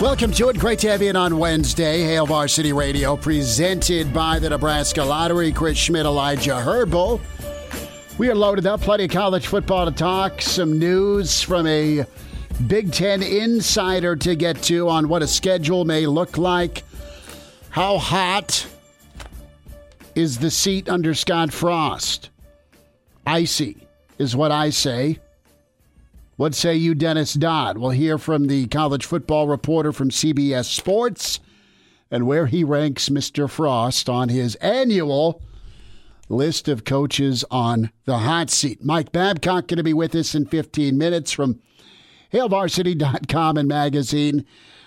Welcome to it. Great to have you in on Wednesday. Hail Varsity Radio, presented by the Nebraska Lottery. Chris Schmitz, Elijah Herbal. We are loaded up. Plenty of college football to talk. Some news from a Big Ten insider to get to on what a schedule may look like. How hot is the seat under Scott Frost? Icy is what I say. What say you, Dennis Dodd? We'll hear from the college football reporter from CBS Sports and where he ranks Mr. Frost on his annual list of coaches on the hot seat. Mike Babcock going to be with us in 15 minutes from HailVarsity.com and magazine.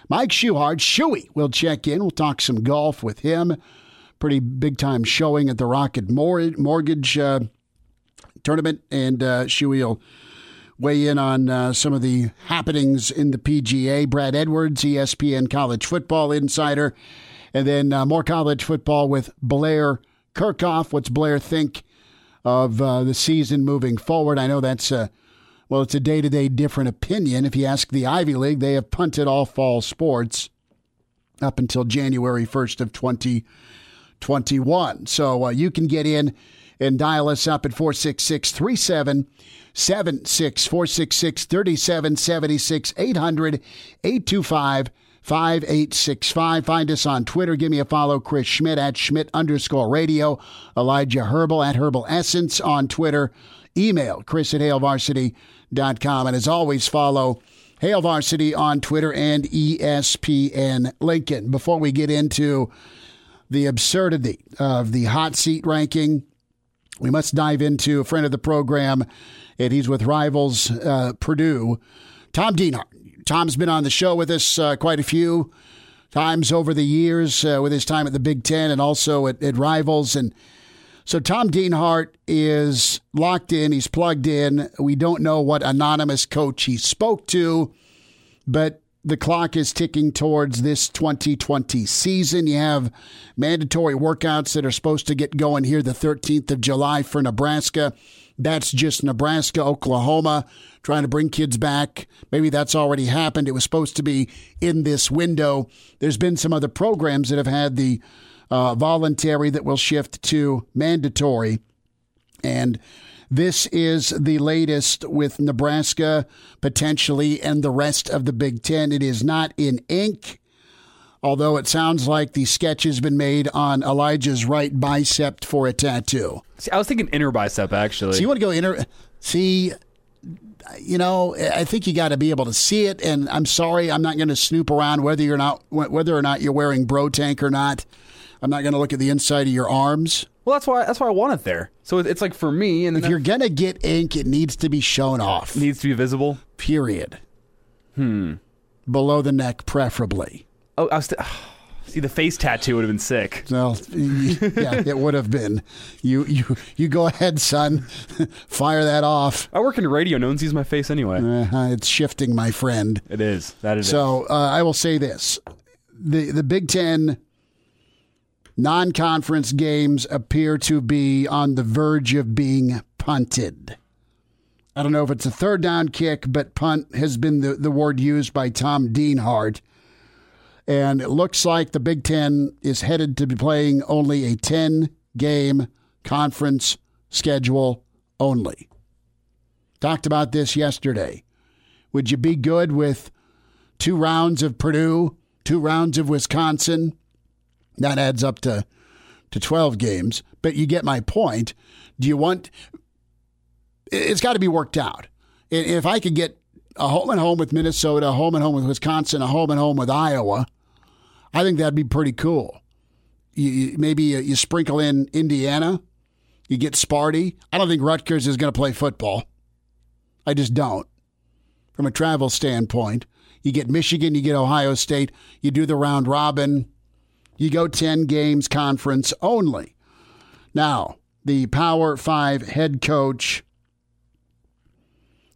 Mike Schuhart, Shuey, will check in. We'll talk some golf with him. Pretty big time showing at the Rocket Mortgage uh, tournament, and uh, Shuey will weigh in on uh, some of the happenings in the PGA. Brad Edwards, ESPN College Football Insider, and then uh, more college football with Blair Kerkhoff. What's Blair think of uh, the season moving forward? I know that's a well, it's a day to day different opinion. If you ask the Ivy League, they have punted all fall sports up until January 1st of 2021. So uh, you can get in and dial us up at 466 3776 466 3776 800 825 5865. Find us on Twitter. Give me a follow, Chris Schmitz at Schmitz underscore radio. Elijah Herbal at Herbal Essence on Twitter. Email Chris at HailVarsity.com. And as always, follow Hail Varsity on Twitter and ESPN Lincoln. Before we get into the absurdity of the hot seat ranking, we must dive into a friend of the program, and he's with Rivals uh, Purdue, Tom Dienhart. Tom's been on the show with us uh, quite a few times over the years uh, with his time at the Big Ten and also at, at Rivals. And so Tom Dienhart is locked in, he's plugged in. We don't know what anonymous coach he spoke to, but the clock is ticking towards this 2020 season. You have mandatory workouts that are supposed to get going here the 13th of July for Nebraska. That's just Nebraska, Oklahoma, trying to bring kids back. Maybe that's already happened. It was supposed to be in this window. There's been some other programs that have had the uh, voluntary that will shift to mandatory. And this is the latest with Nebraska potentially and the rest of the Big Ten. It is not in ink, although it sounds like the sketch has been made on Elijah's right bicep for a tattoo. See, I was thinking inner bicep actually. So you want to go inner? See, you know, I think you got to be able to see it. And I'm sorry, I'm not going to snoop around whether you're not whether or not you're wearing bro tank or not. I'm not going to look at the inside of your arms. Well, that's why that's why I want it there. So it's like for me, and if you're gonna get ink, it needs to be shown off. Needs to be visible. Period. Hmm. Below the neck, preferably. Oh, I was. Th- See, the face tattoo would have been sick. Well, yeah, it would have been. You, you, you go ahead, son. Fire that off. I work in radio. No one sees my face anyway. Uh, it's shifting, my friend. It is. That is. So uh, I will say this: the the Big Ten non conference games appear to be on the verge of being punted. I don't know if it's a third down kick, but punt has been the, the word used by Tom Dienhart. And it looks like the Big Ten is headed to be playing only a 10 game conference schedule only. Talked about this yesterday. Would you be good with two rounds of Purdue, two rounds of Wisconsin, that adds up to to 12 games, but you get my point. Do you want it's got to be worked out. If I could get a home and home with Minnesota, a home and home with Wisconsin, a home and home with Iowa, I think that'd be pretty cool. You, maybe you, you sprinkle in Indiana, you get Sparty. I don't think Rutgers is going to play football. I just don't. From a travel standpoint, you get Michigan, you get Ohio State, you do the round robin, you go 10 games conference only. Now, the Power 5 head coach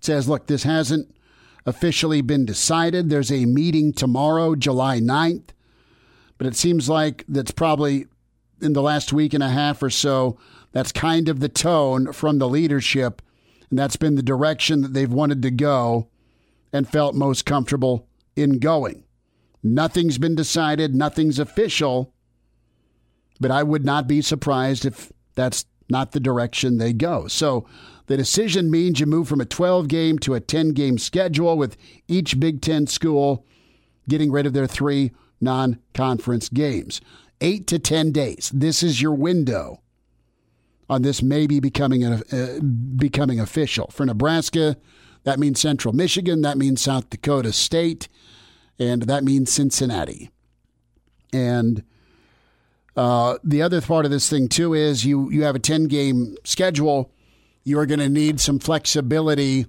says, look, this hasn't officially been decided. There's a meeting tomorrow, July 9th, but it seems like that's probably in the last week and a half or so. That's kind of the tone from the leadership, and that's been the direction that they've wanted to go and felt most comfortable in going. Nothing's been decided, nothing's official, but I would not be surprised if that's not the direction they go. So the decision means you move from a 12 game to a 10 game schedule with each Big Ten school getting rid of their three non conference games. Eight to 10 days. This is your window on this maybe becoming, uh, becoming official. For Nebraska, that means Central Michigan, that means South Dakota State, and that means Cincinnati. And uh, the other part of this thing too is you you have a ten game schedule. You are going to need some flexibility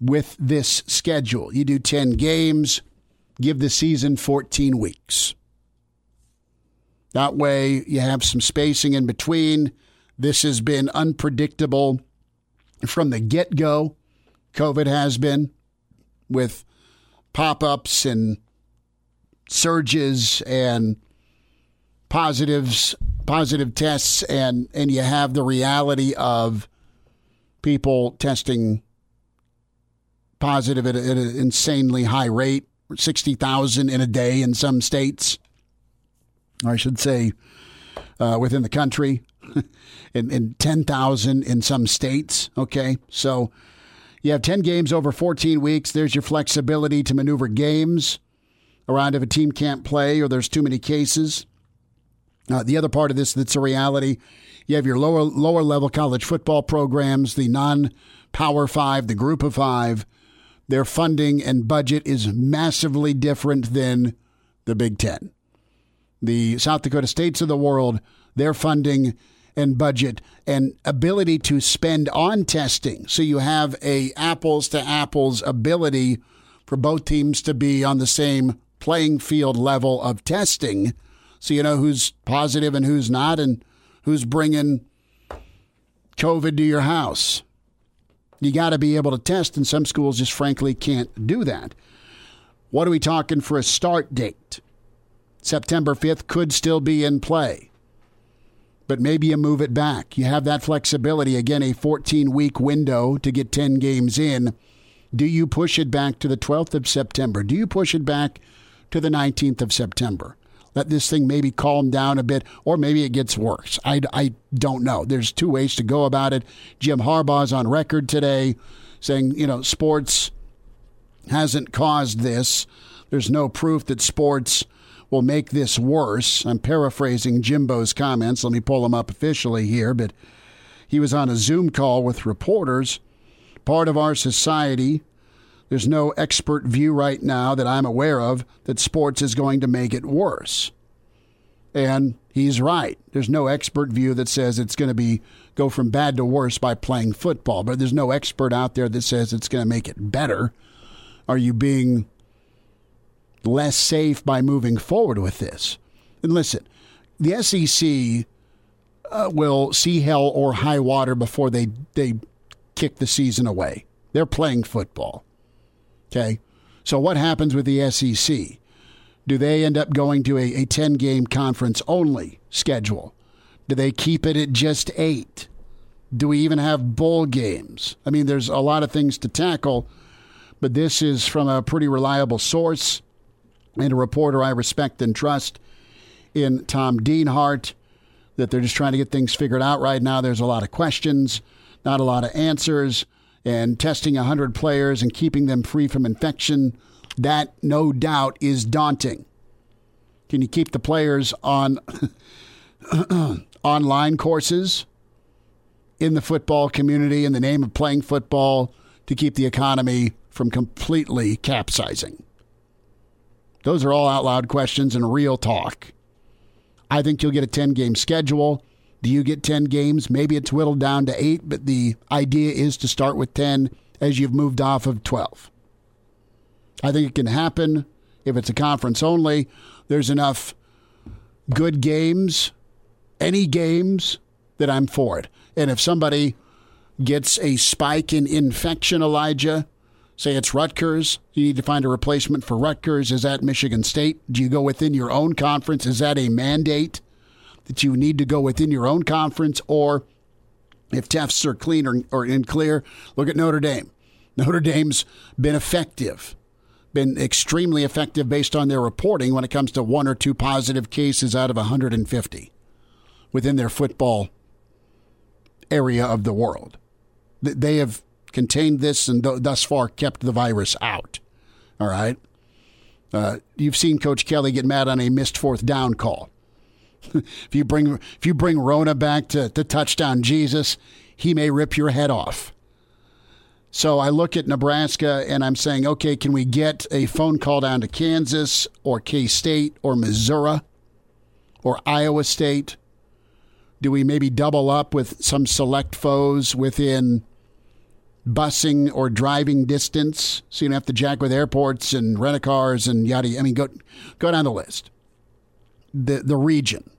with this schedule. You do ten games, give the season fourteen weeks. That way, you have some spacing in between. This has been unpredictable from the get go. COVID has been with pop ups and surges and positives, positive tests, and and you have the reality of people testing positive at, at an insanely high rate, sixty thousand in a day in some states. I should say, uh, within the country, ten thousand in some states. Okay, so. You have 10 games over 14 weeks. There's your flexibility to maneuver games around if a team can't play or there's too many cases. Uh, the other part of this that's a reality, you have your lower lower level college football programs, the non Power Five, the Group of Five. Their funding and budget is massively different than the Big Ten. The South Dakota states of the world, their funding and budget and ability to spend on testing. So you have a apples to apples ability for both teams to be on the same playing field level of testing so you know who's positive and who's not, and who's bringing COVID to your house. You got to be able to test, and some schools just frankly can't do that. What are we talking for a start date? September 5th could still be in play, but maybe you move it back. You have that flexibility. Again, a 14 week window to get 10 games in. Do you push it back to the 12th of September? Do you push it back to the 19th of September? let this thing maybe calm down a bit, or maybe it gets worse. I, I don't know. There's two ways to go about it. Jim Harbaugh's on record today saying, you know, sports hasn't caused this. There's no proof that sports will make this worse. I'm paraphrasing Jimbo's comments. Let me pull them up officially here, but he was on a Zoom call with reporters. Part of our society there's no expert view right now that I'm aware of that sports is going to make it worse. And he's right. There's no expert view that says it's going to be go from bad to worse by playing football, but there's no expert out there that says it's going to make it better. Are you being less safe by moving forward with this? And listen, the SEC uh, will see hell or high water before they they kick the season away. They're playing football. Okay. So what happens with the SEC? Do they end up going to a, a 10 game conference only schedule? Do they keep it at just eight? Do we even have bowl games? I mean, there's a lot of things to tackle, but this is from a pretty reliable source and a reporter I respect and trust in Tom Dienhart that they're just trying to get things figured out right now. There's a lot of questions, not a lot of answers and testing 100 players and keeping them free from infection, that no doubt is daunting. Can you keep the players on online courses in the football community in the name of playing football to keep the economy from completely capsizing? Those are all out loud questions and real talk. I think you'll get a 10 game schedule. Do you get 10 games? Maybe it's whittled down to eight, but the idea is to start with 10 as you've moved off of 12. I think it can happen if it's a conference only. There's enough good games, any games, that I'm for it. And if somebody gets a spike in infection, Elijah, say it's Rutgers, you need to find a replacement for Rutgers. Is that Michigan State? Do you go within your own conference? Is that a mandate that you need to go within your own conference? Or if tests are clean or, or in clear, look at Notre Dame. Notre Dame's been effective, been extremely effective based on their reporting when it comes to one or two positive cases out of 150 within their football area of the world. They have contained this and th- thus far kept the virus out. All right. Uh, you've seen Coach Kelly get mad on a missed fourth down call. if you bring if you bring Rona back to, to touchdown Jesus, he may rip your head off. So I look at Nebraska and I'm saying, okay, can we get a phone call down to Kansas or K State or Missouri or Iowa State? Do we maybe double up with some select foes within busing or driving distance, so you don't have to jack with airports and rent a cars and yada. I mean, go go down the list. The the region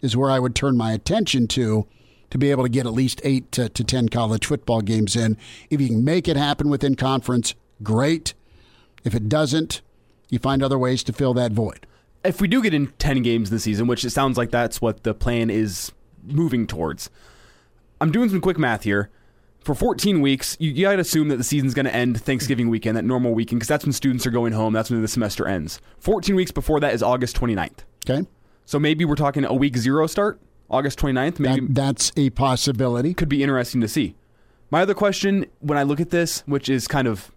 is where I would turn my attention to to be able to get at least eight to, to ten college football games in. If you can make it happen within conference, great. If it doesn't, you find other ways to fill that void. If we do get in ten games this season, which it sounds like that's what the plan is moving towards, I'm doing some quick math here for 14 weeks, you, you got to assume that the season's going to end Thanksgiving weekend, that normal weekend, because that's when students are going home. That's when the semester ends. 14 weeks before that is August 29th. Okay. So maybe we're talking a week zero start, August 29th. Maybe that, that's a possibility. Could be interesting to see. My other question, when I look at this, which is kind of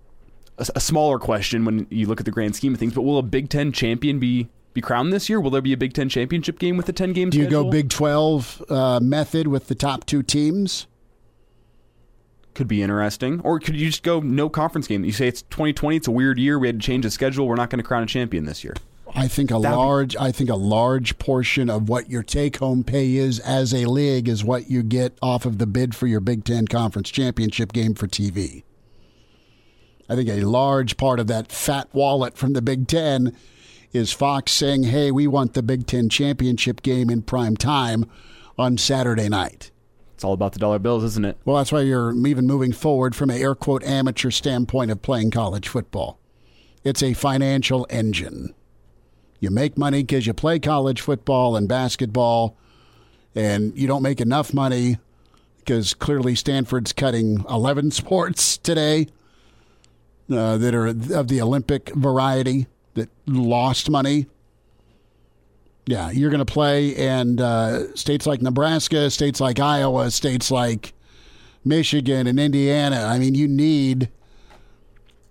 a, a smaller question when you look at the grand scheme of things, but will a Big Ten champion be be crowned this year? Will there be a Big Ten championship game with the 10 games? Do you schedule? go Big 12 uh, method with the top two teams? Could be interesting. Or could you just go no conference game? You say it's 2020, it's a weird year. We had to change the schedule. We're not going to crown a champion this year. I think a That'd large be- I think a large portion of what your take home pay is as a league is what you get off of the bid for your Big 10 conference championship game for TV. I think a large part of that fat wallet from the Big 10 is Fox saying, "Hey, we want the Big 10 championship game in prime time on Saturday night." It's all about the dollar bills, isn't it? Well, that's why you're even moving forward from an air quote amateur standpoint of playing college football. It's a financial engine. You make money because you play college football and basketball, and you don't make enough money because clearly Stanford's cutting 11 sports today uh, that are of the Olympic variety that lost money yeah, you're going to play, and uh, states like Nebraska, states like Iowa, states like Michigan and Indiana. I mean, you need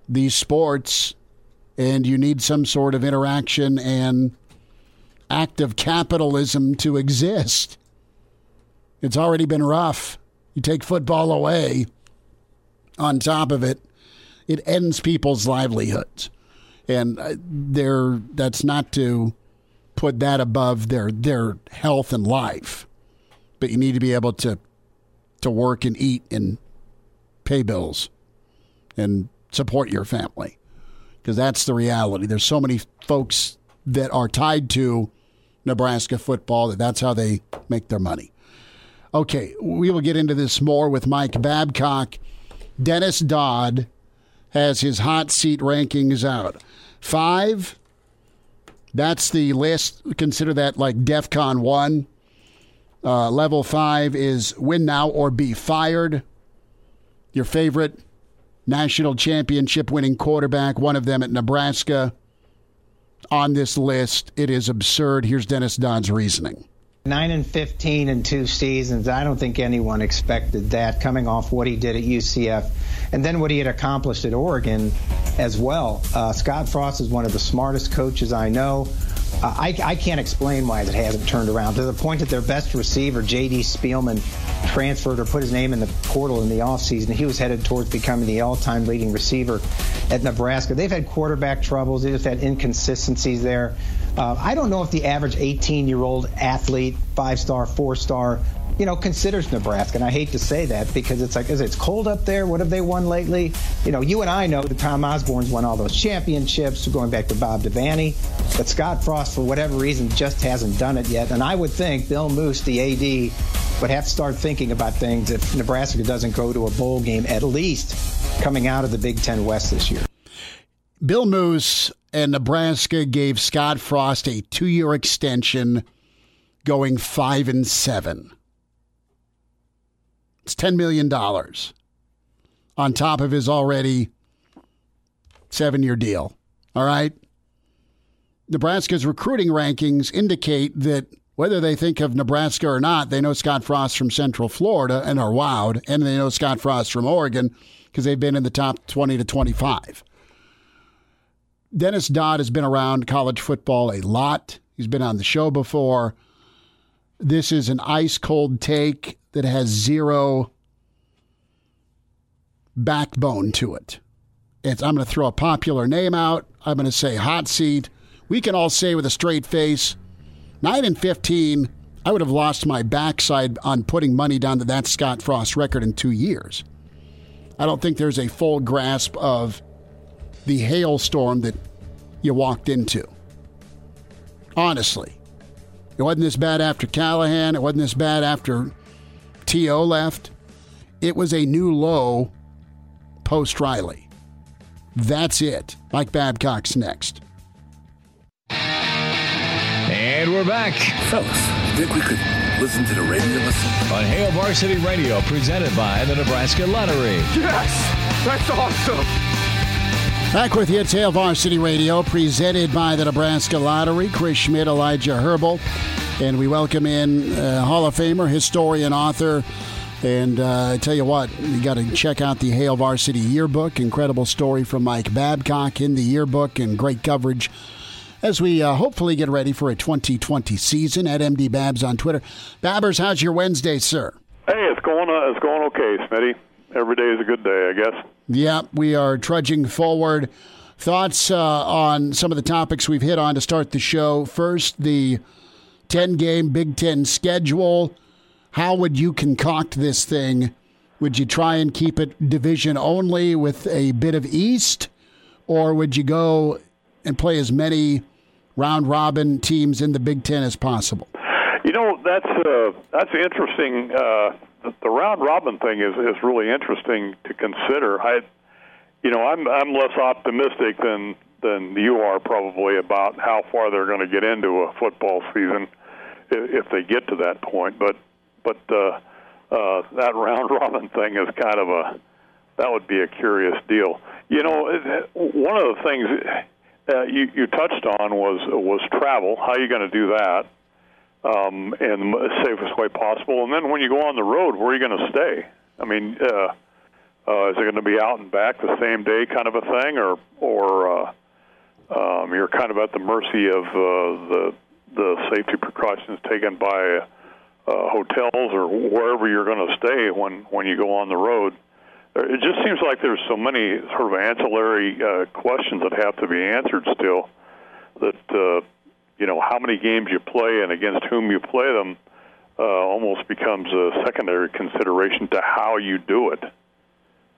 these sports, and you need some sort of interaction and act of capitalism to exist. It's already been rough. You take football away, on top of it, it ends people's livelihoods. And uh, there, that's not to put that above their their health and life. But you need to be able to to work and eat and pay bills and support your family because that's the reality. There's so many folks that are tied to Nebraska football that that's how they make their money. Okay, we will get into this more with Mike Babcock. Dennis Dodd has his hot seat rankings out. Five that's the list. Consider that like DEFCON 1. Uh, level 5 is win now or be fired. Your favorite national championship winning quarterback, one of them at Nebraska, on this list. It is absurd. Here's Dennis Dodd's reasoning. 9 and 15 in two seasons. I don't think anyone expected that coming off what he did at UCF and then what he had accomplished at Oregon as well. Uh, Scott Frost is one of the smartest coaches I know, uh, I, I can't explain why it hasn't turned around to the point that their best receiver, J.D. Spielman, transferred or put his name in the portal in the offseason. He was headed towards becoming the all-time leading receiver at Nebraska. They've had quarterback troubles. They've had inconsistencies there. Uh, I don't know if the average 18-year-old athlete, five-star, four-star, you know, considers Nebraska. And I hate to say that because it's like, is it's cold up there? What have they won lately? You know, you and I know that Tom Osborne's won all those championships, going back to Bob Devaney. But Scott Frost, for whatever reason, just hasn't done it yet. And I would think Bill Moos, the AD, would have to start thinking about things if Nebraska doesn't go to a bowl game, at least coming out of the Big Ten West this year. Bill Moos and Nebraska gave Scott Frost a two year extension going five and seven. It's $10 million on top of his already seven year deal. All right. Nebraska's recruiting rankings indicate that whether they think of Nebraska or not, they know Scott Frost from Central Florida and are wowed, and they know Scott Frost from Oregon because they've been in the top 20 to 25. Dennis Dodd has been around college football a lot. He's been on the show before. This is an ice cold take that has zero backbone to it. It's, I'm going to throw a popular name out. I'm going to say hot seat. We can all say with a straight face, 9 and 15, I would have lost my backside on putting money down to that Scott Frost record in two years. I don't think there's a full grasp of the hailstorm that you walked into. Honestly. It wasn't this bad after Callahan. It wasn't this bad after T.O. left. It was a new low post Riley. That's it. Mike Babcock's next. And we're back. Fellas, think we could listen to the radio listen? On Hail Varsity Radio, presented by the Nebraska Lottery. Yes! That's awesome! Back with you at Hail Varsity Radio, presented by the Nebraska Lottery. Chris Schmitz, Elijah Herbal. And we welcome in uh, Hall of Famer, historian, author, and uh, I tell you what, you got to check out the Hail Varsity Yearbook. Incredible story from Mike Babcock in the yearbook and great coverage as we uh, hopefully get ready for a 2020 season at MD Babs on Twitter. Babbers, how's your Wednesday, sir? Hey, it's going uh, it's going okay, Smitty. Every day is a good day, I guess. Yeah, we are trudging forward. Thoughts uh, on some of the topics we've hit on to start the show. First, the 10 game Big Ten schedule. How would you concoct this thing? Would you try and keep it division only with a bit of East? Or would you go and play as many round robin teams in the Big Ten as possible? You know, that's uh, that's interesting. Uh, the, the round robin thing is, is really interesting to consider. I, you know, I'm I'm less optimistic than than you are probably about how far they're going to get into a football season if, if they get to that point. But but uh, uh, that round robin thing is kind of a that would be a curious deal. You know, one of the things uh, you, you touched on was was travel. How are you going to do that? Um, in the safest way possible. And then when you go on the road, where are you going to stay? I mean, uh, uh, is it going to be out and back the same day, kind of a thing, or or uh, um, you're kind of at the mercy of uh, the the safety precautions taken by uh, hotels or wherever you're going to stay when when you go on the road? It just seems like there's so many sort of ancillary uh, questions that have to be answered still that uh, you know how many games you play and against whom you play them uh, almost becomes a secondary consideration to how you do it.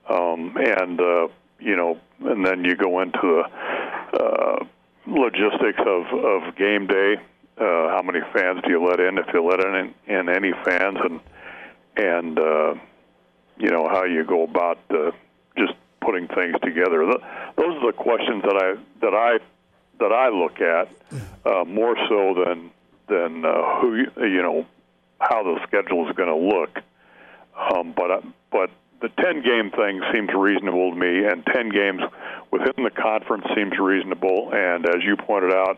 Um, and uh, you know, and then you go into the uh, logistics of, of game day. Uh, how many fans do you let in? If you let in, in any fans, and and uh, you know how you go about uh, just putting things together. The, those are the questions that I that I that I look at uh, more so than than uh, who you know how the schedule is going to look. Um, but uh, but the ten game thing seems reasonable to me, and ten games within the conference seems reasonable. And as you pointed out,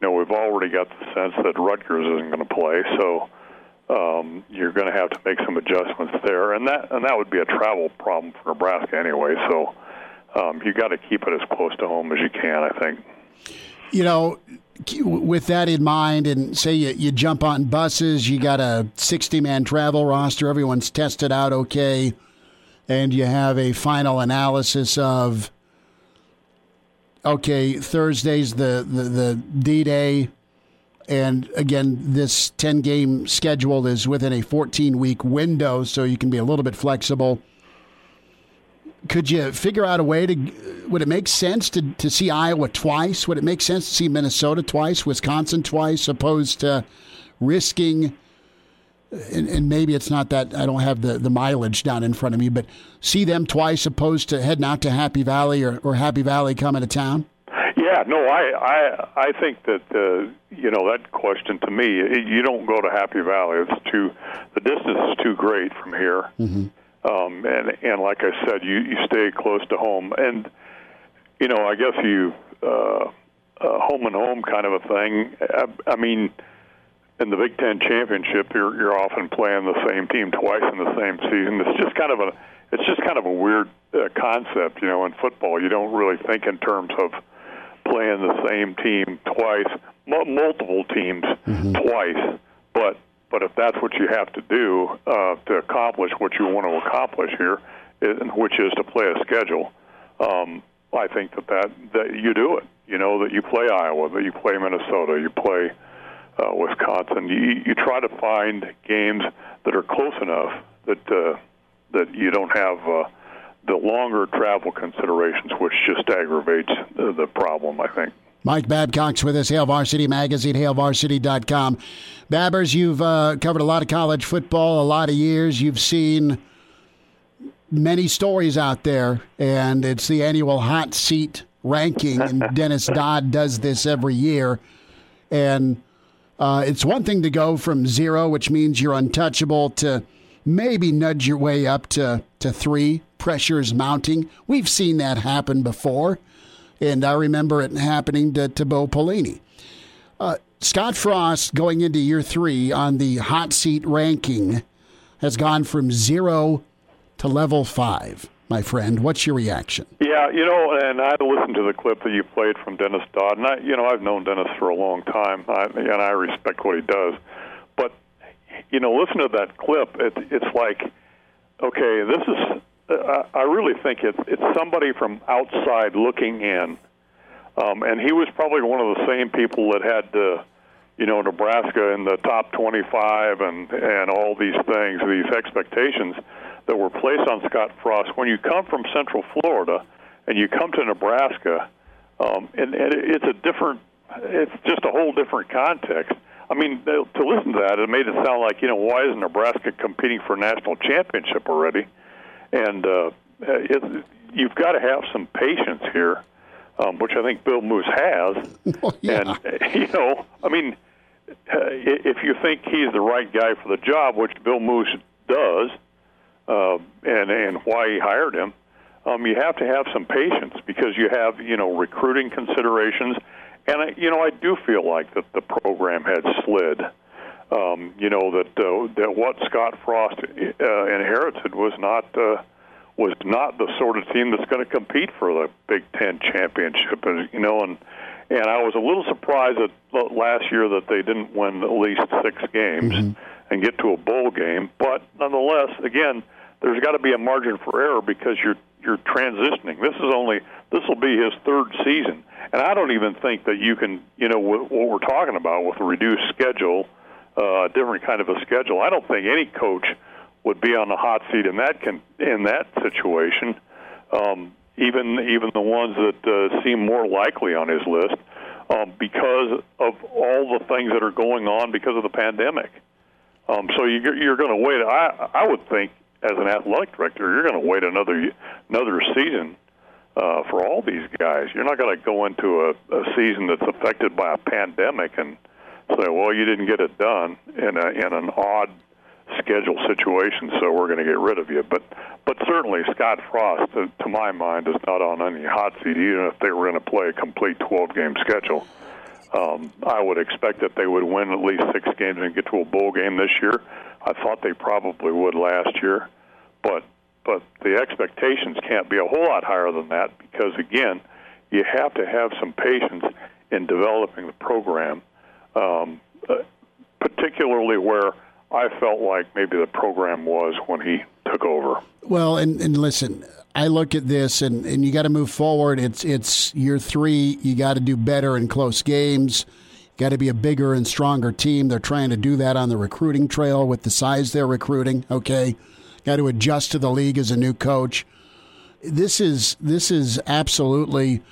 you know we've already got the sense that Rutgers isn't going to play, so um, you're going to have to make some adjustments there, and that and that would be a travel problem for Nebraska anyway. So um, you got to keep it as close to home as you can, I think. You know, with that in mind, and say you, you jump on buses, you got a 60 man travel roster, everyone's tested out okay, and you have a final analysis of okay, Thursday's the, the, the D Day. And again, this 10 game schedule is within a 14 week window, so you can be a little bit flexible. Could you figure out a way to? Would it make sense to, to see Iowa twice? Would it make sense to see Minnesota twice, Wisconsin twice, opposed to risking? And, and maybe it's not that I don't have the, the mileage down in front of me, but see them twice opposed to heading out to Happy Valley or, or Happy Valley coming to town? Yeah, no, I I I think that uh, you know that question to me, you don't go to Happy Valley. It's too the distance is too great from here. Mm-hmm. Um, and and like I said, you you stay close to home, and you know I guess you uh, uh, home and home kind of a thing. I, I mean, in the Big Ten championship, you're you're often playing the same team twice in the same season. It's just kind of a it's just kind of a weird uh, concept, you know. In football, you don't really think in terms of playing the same team twice, m- multiple teams mm-hmm. twice, but but if that's what you have to do uh, to accomplish what you want to accomplish here, which is to play a schedule, um, I think that, that that you do it. You know that you play Iowa, that you play Minnesota, you play uh, Wisconsin. You, you try to find games that are close enough that uh, that you don't have uh, the longer travel considerations, which just aggravates the, the problem. I think. Mike Babcock's with us, Hail Varsity Magazine, hailvarsity.com. Babbers, you've uh, covered a lot of college football, a lot of years. You've seen many stories out there, and it's the annual hot seat ranking, and Dennis Dodd does this every year. And uh, it's one thing to go from zero, which means you're untouchable, to maybe nudge your way up to, to three. Pressure's mounting. We've seen that happen before and I remember it happening to, to Bo Pelini. Uh, Scott Frost, going into year three on the hot seat ranking, has gone from zero to level five. My friend, what's your reaction? Yeah, you know, and I listened to the clip that you played from Dennis Dodd, and I, you know, I've known Dennis for a long time, and I respect what he does. But you know, listen to that clip. It, it's like, okay, this is I really think it's it's somebody from outside looking in, um, and he was probably one of the same people that had, uh, you know, Nebraska in the top 25 and and all these things, these expectations that were placed on Scott Frost. When you come from Central Florida and you come to Nebraska, um, and, and it's a different, it's just a whole different context. I mean, to listen to that, it made it sound like you know why isn't Nebraska competing for a national championship already? And uh, it, you've got to have some patience here, um, which I think Bill Moos has. Well, yeah. And you know, I mean, uh, if you think he's the right guy for the job, which Bill Moos does, uh, and and why he hired him, um, you have to have some patience because you have you know recruiting considerations, and I, you know I do feel like that the program had slid. Um, you know that uh, that what Scott Frost uh, inherited was not uh, was not the sort of team that's going to compete for the Big Ten championship. And you know, and and I was a little surprised that last year that they didn't win at least six games mm-hmm. and get to a bowl game. But nonetheless, again, there's got to be a margin for error because you're you're transitioning. This is only this will be his third season, and I don't even think that you can you know what we're talking about with a reduced schedule uh, different kind of a schedule. I don't think any coach would be on the hot seat in that can, in that situation. Um, even even the ones that uh, seem more likely on his list, um, because of all the things that are going on because of the pandemic. Um, so you, you're going to wait. I I would think as an athletic director, you're going to wait another another season uh, for all these guys. You're not going to go into a, a season that's affected by a pandemic and say, well, you didn't get it done in a, in an odd schedule situation, so we're going to get rid of you. But but certainly Scott Frost, to, to my mind, is not on any hot seat. Even if they were going to play a complete 12 game schedule, um, I would expect that they would win at least six games and get to a bowl game this year. I thought they probably would last year, but but the expectations can't be a whole lot higher than that because again, you have to have some patience in developing the program, um, uh, particularly where I felt like maybe the program was when he took over. Well, and, and listen, I look at this and, and you got to move forward. It's it's year three. You got to do better in close games. Got to be a bigger and stronger team. They're trying to do that on the recruiting trail with the size they're recruiting. Okay, got to adjust to the league as a new coach. This is this is absolutely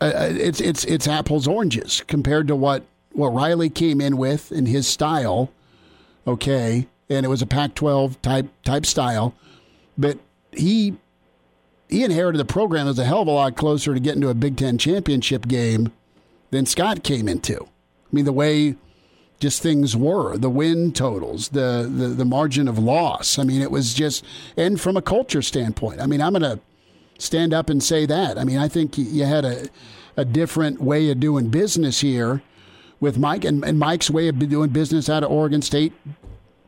uh, uh it's it's it's apples oranges compared to what what Riley came in with in his style. Okay, and it was a Pac-12 type type style, but he he inherited the program that was a hell of a lot closer to getting to a Big Ten championship game than Scott came into. I mean, the way just things were, the win totals, the, the, the margin of loss. I mean, it was just, and from a culture standpoint, I mean, I'm to stand up and say that. I mean, I think you had a, a different way of doing business here with Mike, and, and Mike's way of doing business out of Oregon State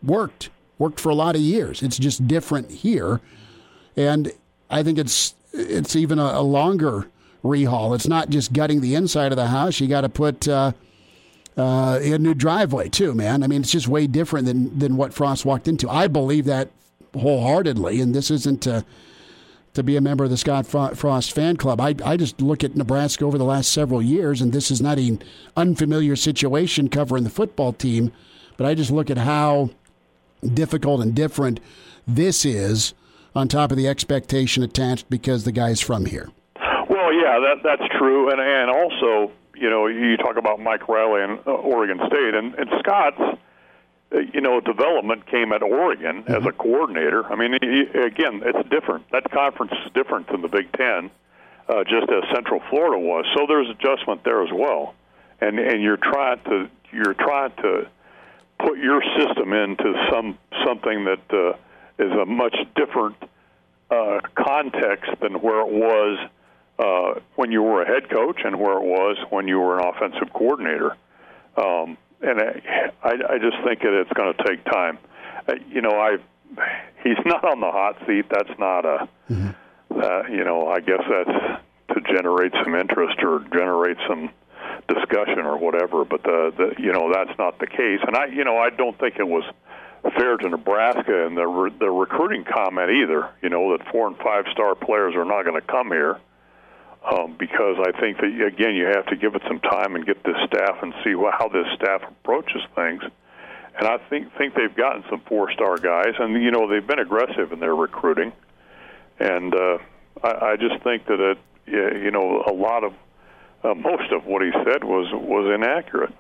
worked, worked for a lot of years. It's just different here. And I think it's, it's even a, a longer rehaul. It's not just gutting the inside of the house. You got to put uh, uh, a new driveway too, man. I mean, it's just way different than than what Frost walked into. I believe that wholeheartedly, and this isn't to be a member of the Scott Frost fan club. I I just look at Nebraska over the last several years, and this is not an unfamiliar situation covering the football team, but I just look at how difficult and different this is on top of the expectation attached because the guy's from here. Well, yeah, that that's true, and and also, you know, you talk about Mike Riley and uh, Oregon State, and and Scott's, you know, development came at Oregon mm-hmm. as a coordinator. I mean, he, again, it's different. That conference is different than the Big Ten, uh, just as Central Florida was. So there's adjustment there as well, and and you're trying to you're trying to put your system into some something that uh, is a much different uh, context than where it was uh, when you were a head coach and where it was when you were an offensive coordinator. Um, and I, I just think that it's going to take time. Uh, you know, I he's not on the hot seat. That's not a, mm-hmm. uh, you know, I guess that's to generate some interest or generate some discussion or whatever. But the, the you know that's not the case. And I, you know, I don't think it was fair to Nebraska and the re- the recruiting comment either. You know that four and five star players are not going to come here um, because I think that again you have to give it some time and get this staff and see how this staff approaches things. And I think think they've gotten some four star guys, and you know they've been aggressive in their recruiting. And uh, I, I just think that it, you know a lot of uh, most of what he said was was inaccurate.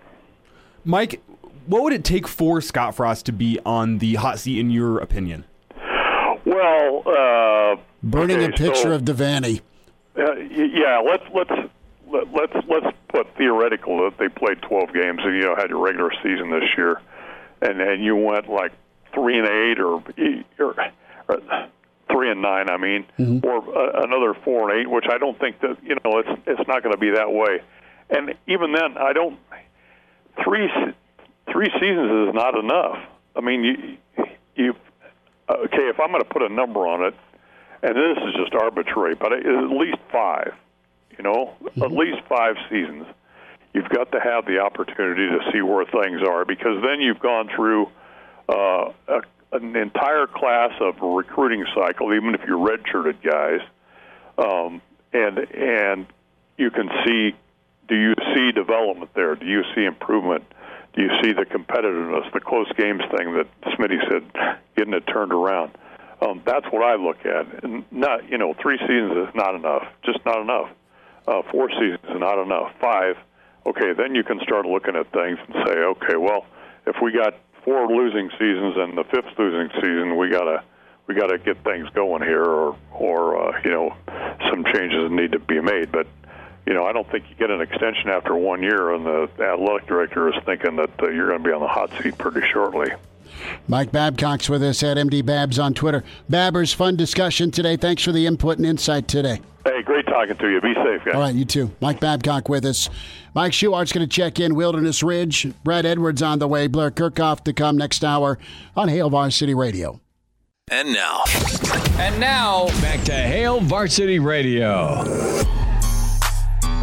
Mike, what would it take for Scott Frost to be on the hot seat, in your opinion? Well, uh, burning okay, a picture so, of Devaney. Uh, yeah, let's let's let, let's let's put theoretical that they played 12 games and you know had your regular season this year, and and you went like three and eight or, or, or three and nine, I mean, mm-hmm. or uh, another four and eight, which I don't think that you know it's it's not going to be that way. And even then, I don't three three seasons is not enough. I mean, you you okay? If I'm going to put a number on it, and this is just arbitrary, but at least five, you know, mm-hmm. at least five seasons. You've got to have the opportunity to see where things are because then you've gone through uh, a, an entire class of recruiting cycle, even if you're redshirted guys, um, and and you can see. Do you see development there? Do you see improvement? Do you see the competitiveness, the close games thing that Smitty said, getting it turned around? Um, that's what I look at. And not, you know, three seasons is not enough. Just not enough. Uh, four seasons is not enough. Five, okay, then you can start looking at things and say, okay, well, if we got four losing seasons and the fifth losing season, we gotta we gotta get things going here, or or uh, you know, some changes need to be made. But you know, I don't think you get an extension after one year, and the athletic director is thinking that uh, you're going to be on the hot seat pretty shortly. Mike Babcock's with us at MD Babs on Twitter. Babbers, fun discussion today. Thanks for the input and insight today. Hey, great talking to you. Be safe, guys. All right, you too. Mike Babcock with us. Mike Schuart's going to check in Wilderness Ridge. Brad Edwards on the way. Blair Kerkhoff to come next hour on Hail Varsity Radio. And now. And now, back to Hail Varsity Radio.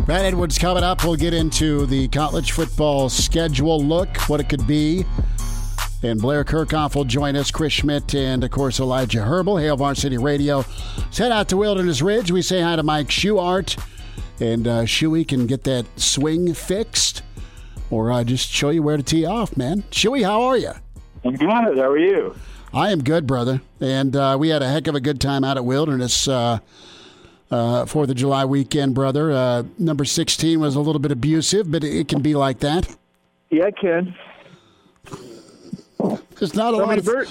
Brad Edwards coming up. We'll get into the college football schedule look, what it could be. And Blair Kerkhoff will join us, Chris Schmitz, and of course Elijah Herbal, Hail Varsity Radio. Let's head out to Wilderness Ridge. We say hi to Mike Schuart, and uh, Shuey can get that swing fixed, or uh, just show you where to tee off, man. Shuey, how are you? I'm good. How are you? I am good, brother. And uh, we had a heck of a good time out at Wilderness uh, uh, Fourth of July weekend, brother. Uh, number sixteen was a little bit abusive, but it can be like that. Yeah, it can. There's not a lot of bird-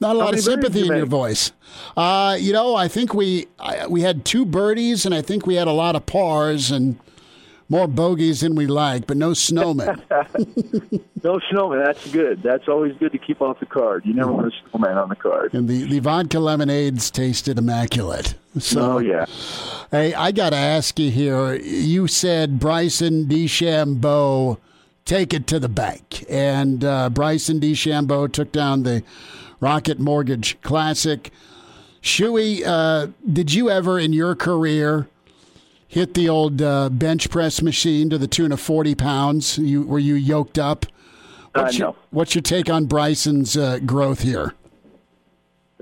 not a how lot of sympathy you in your voice. Uh, you know, I think we I, we had two birdies, and I think we had a lot of pars and more bogeys than we like, but no snowmen. No snowman. That's good. That's always good to keep off the card. You never want a snowman on the card. and the, the vodka lemonades tasted immaculate. So Oh yeah. Hey, I got to ask you here. You said Bryson DeChambeau take it to the bank, and uh, Bryson DeChambeau took down the Rocket Mortgage Classic. Shuey, uh, did you ever in your career hit the old uh, bench press machine to the tune of forty pounds? You were you yoked up? What's, Uh, your, no. what's your take on Bryson's uh, growth here?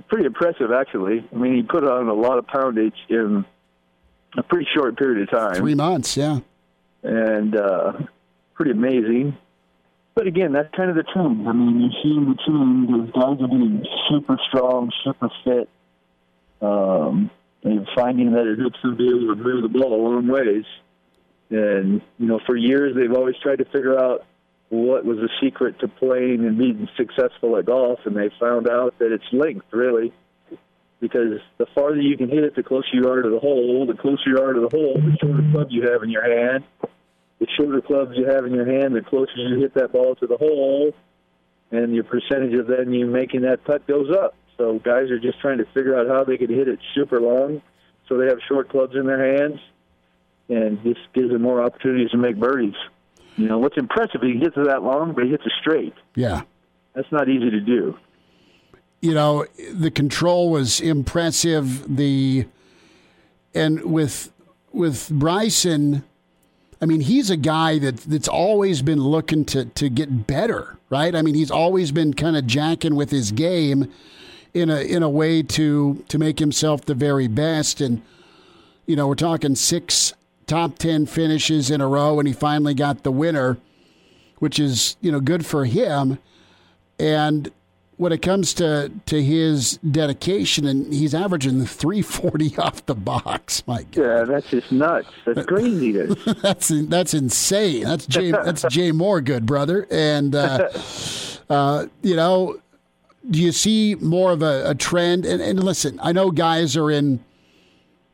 Pretty impressive, actually. I mean, he put on a lot of poundage in a pretty short period of time, Three months, yeah. and uh, pretty amazing. But again, that's kind of the trend. I mean, you see the trend. Those guys are getting super strong, super fit. Um, and finding that it helps them be able to move the ball a long ways. And you know, for years they've always tried to figure out what was the secret to playing and being successful at golf, and they found out that it's length, really. Because the farther you can hit it, the closer you are to the hole. The closer you are to the hole, the shorter club you have in your hand. The shorter clubs you have in your hand, the closer you hit that ball to the hole, and your percentage of then you making that putt goes up. So guys are just trying to figure out how they could hit it super long, so they have short clubs in their hands, and this gives them more opportunities to make birdies. You know what's impressive? He hits it that long, but he hits it straight. Yeah. That's not easy to do. you know the control was impressive the and with with Bryson I mean he's a guy that that's always been looking to to get better right I mean he's always been kind of jacking with his game in a in a way to to make himself the very best and you know we're talking six top 10 finishes in a row and he finally got the winner which is you know good for him and when it comes to to his dedication, and he's averaging 340 off the box. My God, Yeah, that's just nuts. That's craziness. that's that's insane. That's Jay that's Jay Moore, good brother. And uh, uh, you know, do you see more of a, a trend? And, and listen, I know guys are in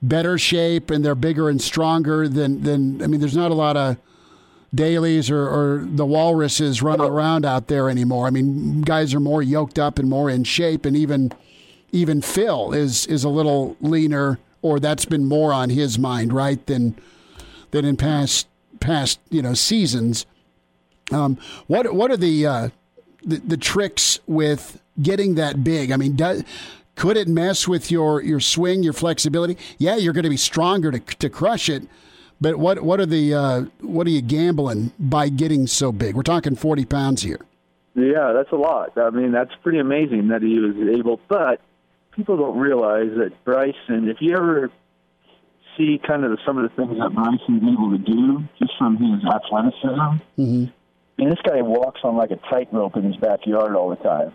better shape and they're bigger and stronger than than. I mean, there's not a lot of Dalys or, or the walruses running around out there anymore. I mean, guys are more yoked up and more in shape, and even even Phil is is a little leaner, or that's been more on his mind, right? Than than in past past you know seasons. Um, what what are the, uh, the the tricks with getting that big? I mean, does could it mess with your your swing, your flexibility? Yeah, you're going to be stronger to to crush it. But what what are the uh, what are you gambling by getting so big? We're talking forty pounds here. Yeah, that's a lot. I mean, that's pretty amazing that he was able. But people don't realize that Bryson, if you ever see kind of the, some of the things that Bryson's able to do just from his athleticism, Mm-hmm. I mean, this guy walks on like a tightrope in his backyard all the time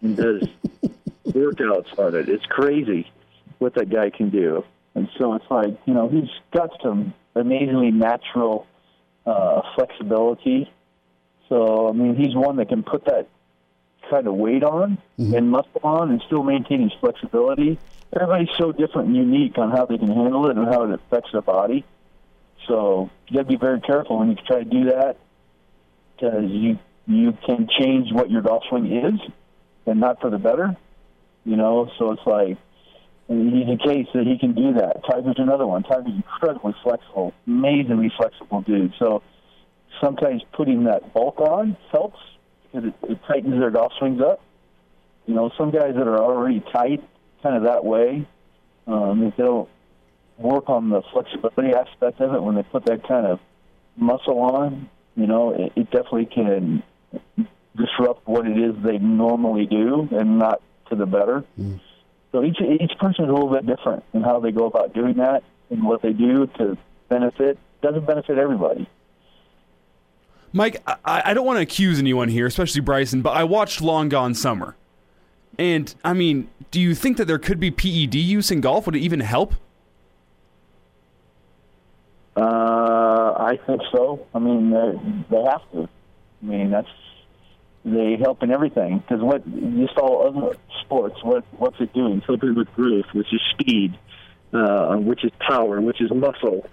and does workouts on it. It's crazy what that guy can do. And so it's like, you know, he's got some amazingly natural uh, flexibility. So, I mean, he's one that can put that kind of weight on and muscle on and still maintain his flexibility. Everybody's so different and unique on how they can handle it and how it affects their body. So you got to be very careful when you try to do that because you you can change what your golf swing is and not for the better. You know, so it's like he's a case that he can do that. Tiger's another one. Tiger's incredibly flexible, amazingly flexible dude. So sometimes putting that bulk on helps because it, it tightens their golf swings up. You know, some guys that are already tight, kind of that way, um, if they don't work on the flexibility aspect of it, when they put that kind of muscle on, you know, it, it definitely can disrupt what it is they normally do, and not to the better. Mm. So each each person is a little bit different in how they go about doing that and what they do to benefit. Doesn't benefit everybody. Mike, I, I don't want to accuse anyone here, especially Bryson, but I watched Long Gone Summer. And, I mean, do you think that there could be PED use in golf? Would it even help? Uh, I think so. I mean, they have to. I mean, that's they help in everything because what just all other sports, what what's it doing? Helping with growth, which is speed, uh, which is power, which is muscle.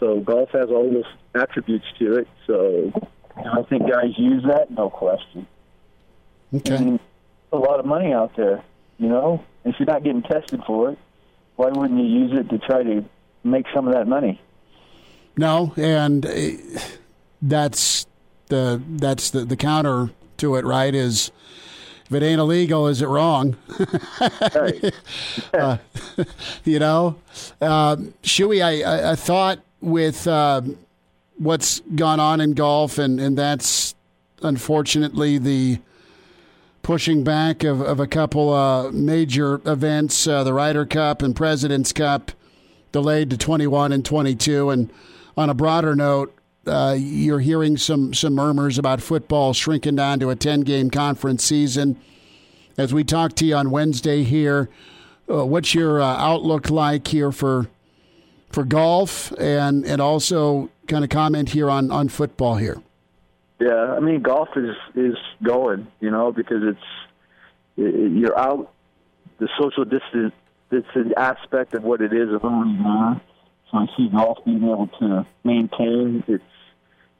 So golf has all those attributes to it. So I think guys use that, no question. Okay. Mean, a lot of money out there, you know. If you're not getting tested for it, why wouldn't you use it to try to make some of that money? No, and uh, that's the that's the, the counter to it, right? Is if it ain't illegal, is it wrong? uh, you know, uh, Shuey, I, I, I, thought with uh, what's gone on in golf, and, and that's unfortunately the pushing back of, of a couple uh, major events, uh, the Ryder Cup and President's Cup, delayed to 21 and 22. And on a broader note, uh, you're hearing some some murmurs about football shrinking down to a 10 game conference season. As we talk to you on Wednesday here, uh, what's your uh, outlook like here for for golf and and also kind of comment here on on football here? Yeah, I mean golf is is going, you know, because it's it, you're out the social distance distance aspect of what it is is already. I see golf being able to maintain its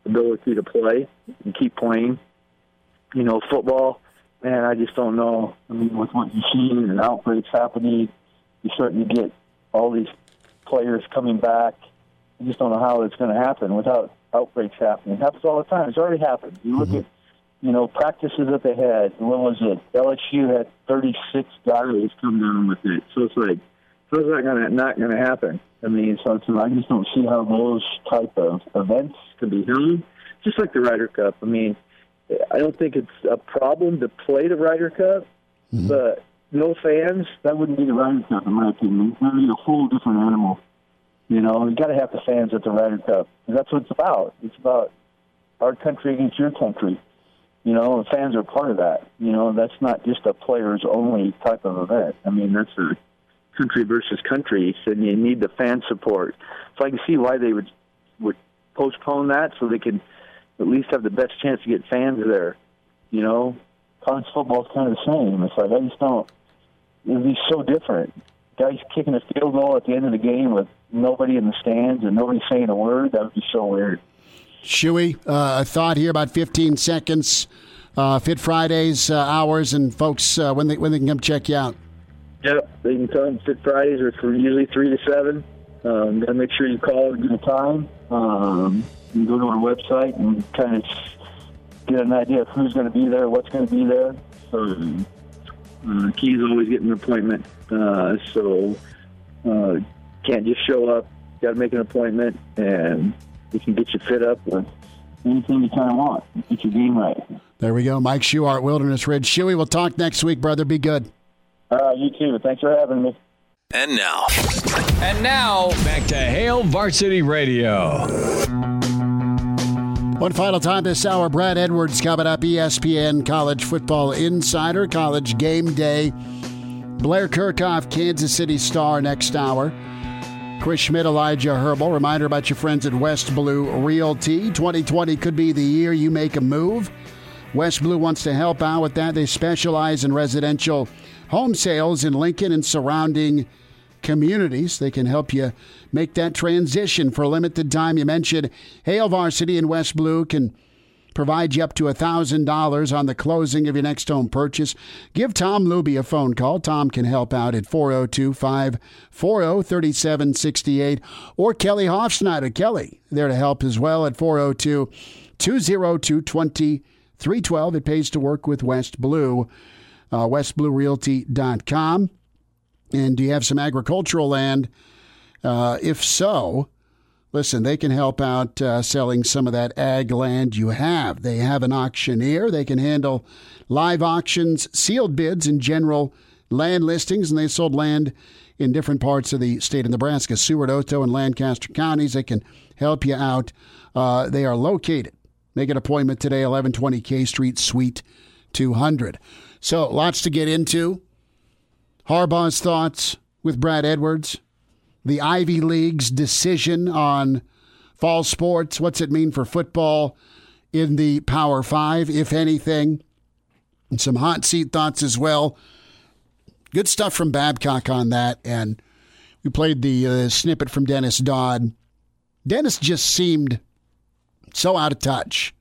ability to play and keep playing. You know, football, man, I just don't know. I mean, with what you're seeing and outbreaks happening, you're starting to get all these players coming back. I just don't know how it's going to happen without outbreaks happening. It happens all the time. It's already happened. You look mm-hmm. at, you know, practices that they had. What was it? LSU had 36 guys come down with it. So it's like, so it's not going to not going to happen. I mean, so it's, I just don't see how those type of events can be held. Just like the Ryder Cup. I mean, I don't think it's a problem to play the Ryder Cup, mm-hmm. but no fans, that wouldn't be the Ryder Cup in my opinion. That would be a whole different animal. You know, you got to have the fans at the Ryder Cup. That's what it's about. It's about our country against your country. You know, the fans are part of that. You know, that's not just a players only type of event. I mean, that's a country versus country, and you need the fan support. So I can see why they would would postpone that so they could at least have the best chance to get fans there. You know, college football is kind of the same. It's like I just don't. It'd be so different. Guys kicking a field goal at the end of the game with nobody in the stands and nobody saying a word. That would be so weird. Shuey, uh, a thought here about 15 seconds. Uh, Fit Fridays uh, hours and folks uh, when they when they can come check you out. Yep, they can come. Fit Fridays are for usually three to seven. Um, gotta make sure you call at a time. Um, you can go to our website and kind of get an idea of who's going to be there, what's going to be there. So, uh, key is always getting an appointment. Uh, so uh, can't just show up. Got to make an appointment, and we can get you fit up with anything you kind of want. Get your game right. There we go. Mike Schuart, Wilderness Ridge. Shuey, we'll talk next week, brother. Be good. Uh, you too. Thanks for having me. And now. And now, back to Hail Varsity Radio. One final time this hour, Brad Edwards coming up, ESPN College Football Insider, College Game Day. Blair Kerkhoff, Kansas City Star next hour. Chris Schmidt, Elijah Herbal. Reminder about your friends at West Blue Realty. 2020 could be the year you make a move. West Blue wants to help out with that. They specialize in residential home sales in Lincoln and surrounding communities. They can help you make that transition for a limited time. You mentioned Hail Varsity and West Blue can provide you up to $1,000 on the closing of your next home purchase. Give Tom Luby a phone call. Tom can help out at 402 540 3768 or Kelly Hofsnyder. Kelly, there to help as well at 402 202 2312. It pays to work with West Blue. Uh, WestBlueRealty.com. And do you have some agricultural land? Uh, if so, listen, they can help out uh, selling some of that ag land you have. They have an auctioneer. They can handle live auctions, sealed bids, and general land listings, and they sold land in different parts of the state of Nebraska, Seward, Otoe, and Lancaster counties. They can help you out. Uh, they are located. Make an appointment today, 1120 K Street, Suite 200. So, lots to get into. Harbaugh's thoughts with Brad Edwards, the Ivy League's decision on fall sports. What's it mean for football in the Power Five, if anything? And some hot seat thoughts as well. Good stuff from Babcock on that. And we played the uh, snippet from Dennis Dodd. Dennis just seemed so out of touch,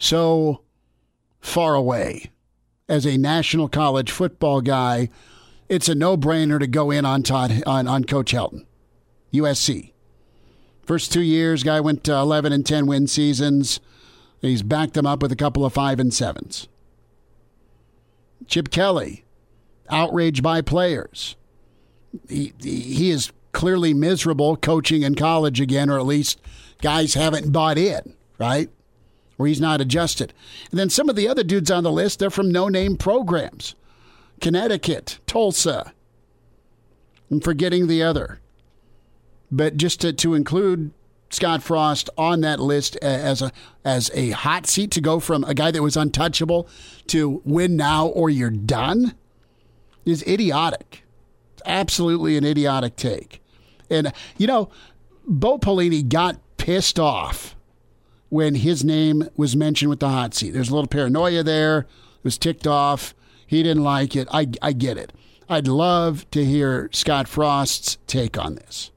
so far away as a national college football guy it's a no-brainer to go in on Dodd on, on Coach Helton, USC. First two years, guy went to 11 and 10 win seasons. He's backed them up with a couple of five and sevens. Chip Kelly, outraged by players. He, he is clearly miserable coaching in college again, or at least guys haven't bought in, right? Or he's not adjusted. And then some of the other dudes on the list, they're from no name programs. Connecticut, Tulsa. I'm forgetting the other. But just to, to include Scott Frost on that list as a as a hot seat to go from a guy that was untouchable to win now or you're done is idiotic. It's absolutely an idiotic take. And you know, Bo Pelini got pissed off when his name was mentioned with the hot seat. There's a little paranoia there. It was ticked off. He didn't like it. I, I get it. I'd love to hear Scott Frost's take on this.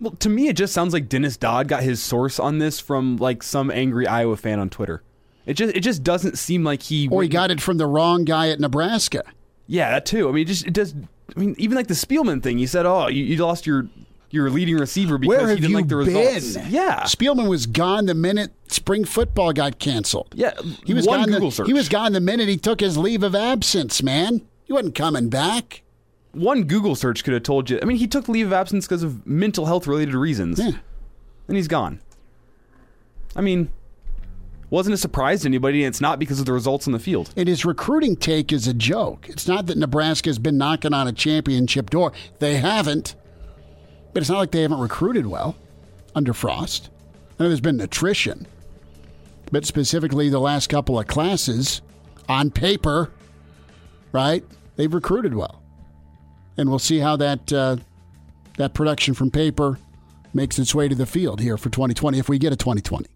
Well, to me, it just sounds like Dennis Dodd got his source on this from like some angry Iowa fan on Twitter. It just it just doesn't seem like he or he got it from the wrong guy at Nebraska. Yeah, that too. I mean, it just it does. I mean, even like the Spielman thing. He said, "Oh, you, you lost your your leading receiver because Where he didn't like the results." Been? Yeah, Spielman was gone the minute spring football got canceled. Yeah, he was one gone. Google the, search. He was gone the minute he took his leave of absence. Man, he wasn't coming back. One Google search could have told you. I mean, he took leave of absence because of mental health related reasons. Yeah. And he's gone. I mean, wasn't a surprise to anybody, and it's not because of the results on the field. And his recruiting take is a joke. It's not that Nebraska has been knocking on a championship door. They haven't. But it's not like they haven't recruited well under Frost. I know there's been attrition. But specifically the last couple of classes, on paper, right? They've recruited well. And we'll see how that uh, that production from paper makes its way to the field here for 2020 if we get a 2020.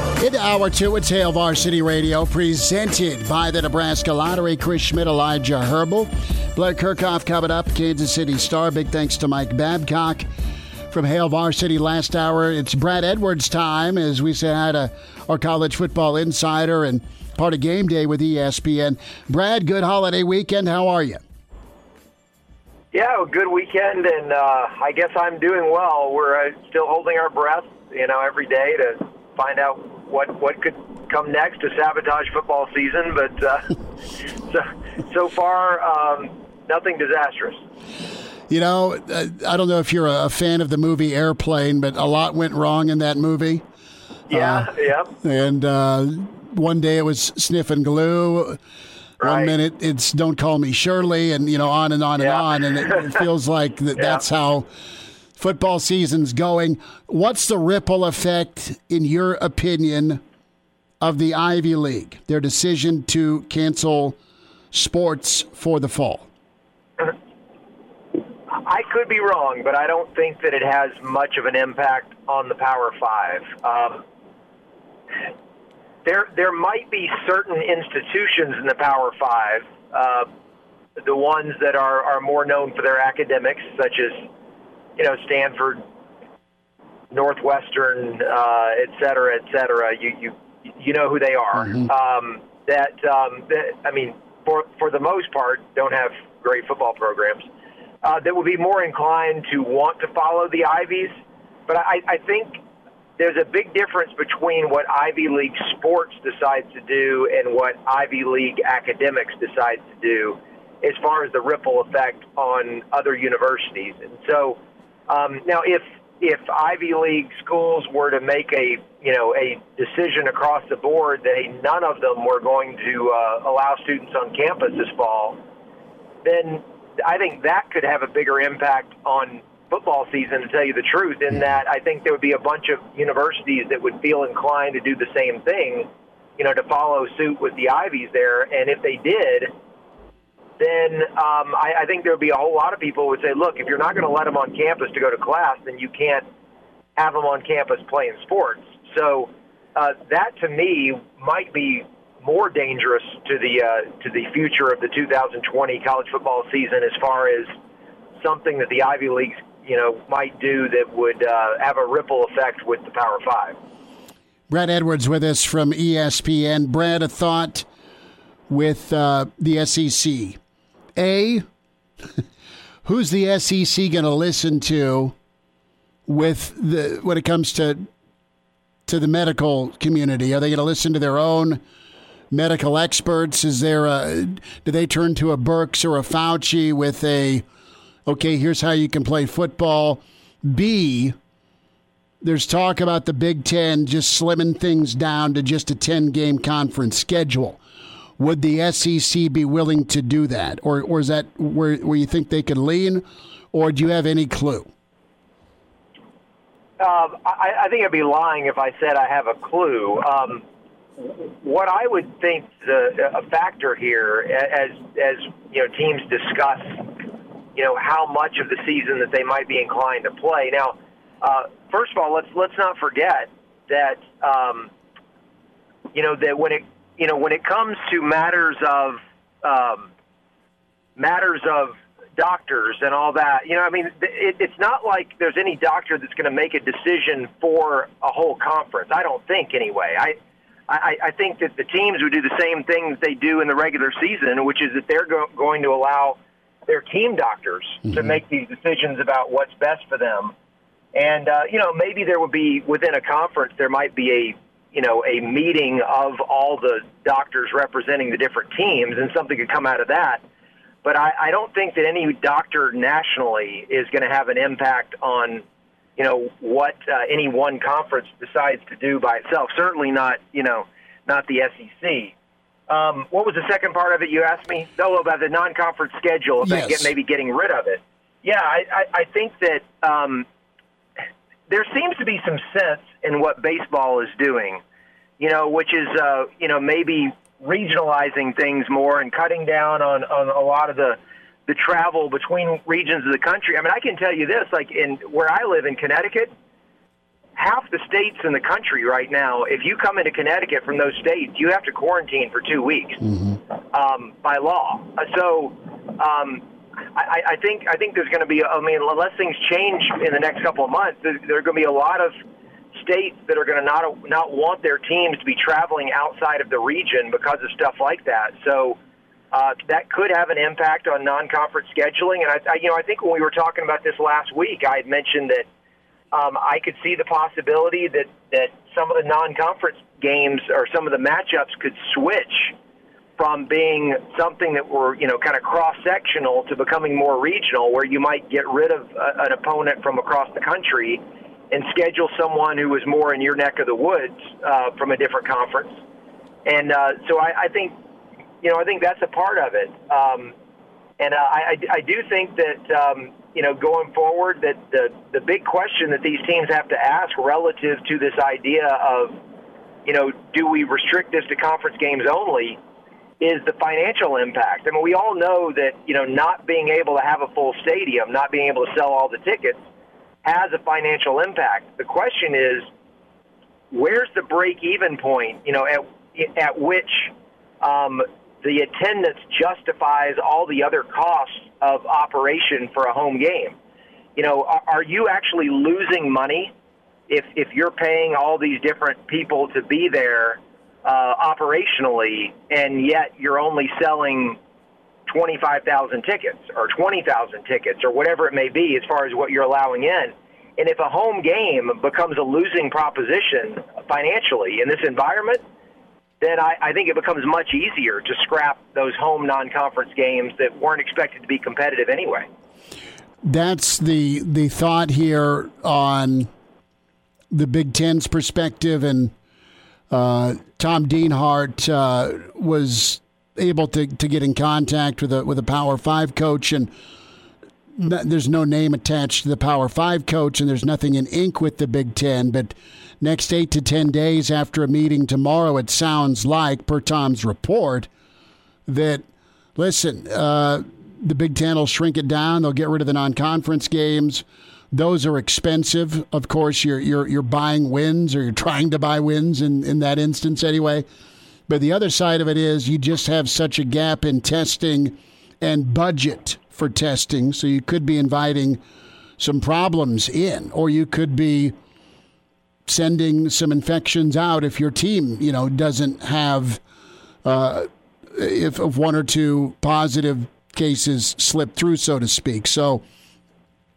In hour two, it's Hail Varsity Radio, presented by the Nebraska Lottery. Chris Schmidt, Elijah Herbal, Blair Kerkhoff coming up, Kansas City Star. Big thanks to Mike Babcock from Hail Varsity last hour. It's Brad Edwards time as we say hi to our college football insider and part of game day with ESPN. Brad, good holiday weekend. How are you? Yeah, good weekend, and uh, I guess I'm doing well. We're uh, still holding our breath, you know, every day to find out what what could come next to sabotage football season. But uh, so so far, um, nothing disastrous. You know, uh, I don't know if you're a fan of the movie Airplane, but a lot went wrong in that movie. Yeah, Uh, yeah. And uh, one day it was sniffing glue. One minute it's "Don't Call Me Shirley," and you know on and on and on, and it, it feels like that, Yeah. that's how football season's going. What's the ripple effect, in your opinion, of the Ivy League? Their decision to cancel sports for the fall. I could be wrong, but I don't think that it has much of an impact on the Power Five. Um, there, there might be certain institutions in the Power Five, uh, the ones that are, are more known for their academics, such as, you know, Stanford, Northwestern, uh, et cetera, et cetera. You you you know who they are. Mm-hmm. Um, that, um, that I mean, for for the most part, don't have great football programs. Uh, that would be more inclined to want to follow the Ivies. But I, I think there's a big difference between what Ivy League sports decides to do and what Ivy League academics decides to do as far as the ripple effect on other universities. And so um, now if if Ivy League schools were to make a you know a decision across the board that none of them were going to uh, allow students on campus this fall, then I think that could have a bigger impact on football season, to tell you the truth, in that I think there would be a bunch of universities that would feel inclined to do the same thing, you know, to follow suit with the Ivies there. And if they did, then um, I, I think there would be a whole lot of people who would say, look, if you're not going to let them on campus to go to class, then you can't have them on campus playing sports. So uh, that, to me, might be more dangerous to the uh, to the future of the 2020 college football season as far as something that the Ivy Leagues you know might do that would uh, have a ripple effect with the Power Five. Brad Edwards with us from ESPN. Brad, a thought with uh, the SEC. A, who's the SEC going to listen to with the when it comes to to the medical community? Are they going to listen to their own medical experts? Is there a do they turn to a Birx or a Fauci with a okay, here's how you can play football? B there's talk about the Big Ten just slimming things down to just a 10 game conference schedule. Would the SEC be willing to do that? Or, or is that where, where you think they could lean? Or do you have any clue? Um, I, I think I'd be lying if I said I have a clue. Um, what I would think the a factor here, as as you know, teams discuss, you know, how much of the season that they might be inclined to play. Now, uh, first of all, let's let's not forget that um, you know that when it you know when it comes to matters of um, matters of doctors and all that. You know, I mean, it, it's not like there's any doctor that's going to make a decision for a whole conference. I don't think, anyway. I, I, I think that the teams would do the same thing that they do in the regular season, which is that they're go- going to allow their team doctors mm-hmm. to make these decisions about what's best for them. And uh, you know, maybe there would be within a conference there might be a you know a meeting of all the doctors representing the different teams, and something could come out of that but I, I don't think that any doctor nationally is going to have an impact on, you know, what uh, any one conference decides to do by itself. Certainly not, you know, not the SEC. Um, what was the second part of it you asked me? No, about the non-conference schedule, about yes. get, maybe getting rid of it. Yeah, I, I, I think that um, there seems to be some sense in what baseball is doing, you know, which is, uh, you know, maybe regionalizing things more and cutting down on, on a lot of the the travel between regions of the country. I mean, I can tell you this: like in where I live in Connecticut, half the states in the country right now, if you come into Connecticut from those states, you have to quarantine for two weeks mm-hmm. um, by law. So. Um, I, I think I think there's going to be. I mean, unless things change in the next couple of months, there, there are going to be a lot of states that are going to not not want their teams to be traveling outside of the region because of stuff like that. So uh, that could have an impact on non-conference scheduling. And I, I, you know, I think when we were talking about this last week, I had mentioned that um, I could see the possibility that that some of the non-conference games or some of the matchups could switch from being something that were you know kind of cross-sectional to becoming more regional, where you might get rid of a, an opponent from across the country and schedule someone who was more in your neck of the woods uh, from a different conference. And uh, so I, I think, you know, I think that's a part of it. Um, and uh, I, I do think that, um, you know, going forward, that the, the big question that these teams have to ask relative to this idea of, you know, do we restrict this to conference games only, is the financial impact. I mean, we all know that, you know, not being able to have a full stadium, not being able to sell all the tickets, has a financial impact. The question is, where's the break-even point? You know, at at which um, the attendance justifies all the other costs of operation for a home game. You know, are, are you actually losing money if if you're paying all these different people to be there uh, operationally, and yet you're only selling 25,000 tickets or 20,000 tickets or whatever it may be as far as what you're allowing in. And if a home game becomes a losing proposition financially in this environment, then I, I think it becomes much easier to scrap those home non-conference games that weren't expected to be competitive anyway. That's the the thought here on the Big Ten's perspective, and uh, Tom Dienhart uh, was able to, to get in contact with a with a Power Five coach, and there's no name attached to the Power Five coach, and there's nothing in ink with the Big Ten. But next eight to ten days after a meeting tomorrow, it sounds like, per Tom's report, that listen, uh, the Big Ten will shrink it down. They'll get rid of the non-conference games. Those are expensive. Of course, you're you're you're buying wins, or you're trying to buy wins in in that instance anyway. But the other side of it is you just have such a gap in testing and budget for testing. So you could be inviting some problems in, or you could be sending some infections out if your team, you know, doesn't have uh, if, if one or two positive cases slip through, so to speak. So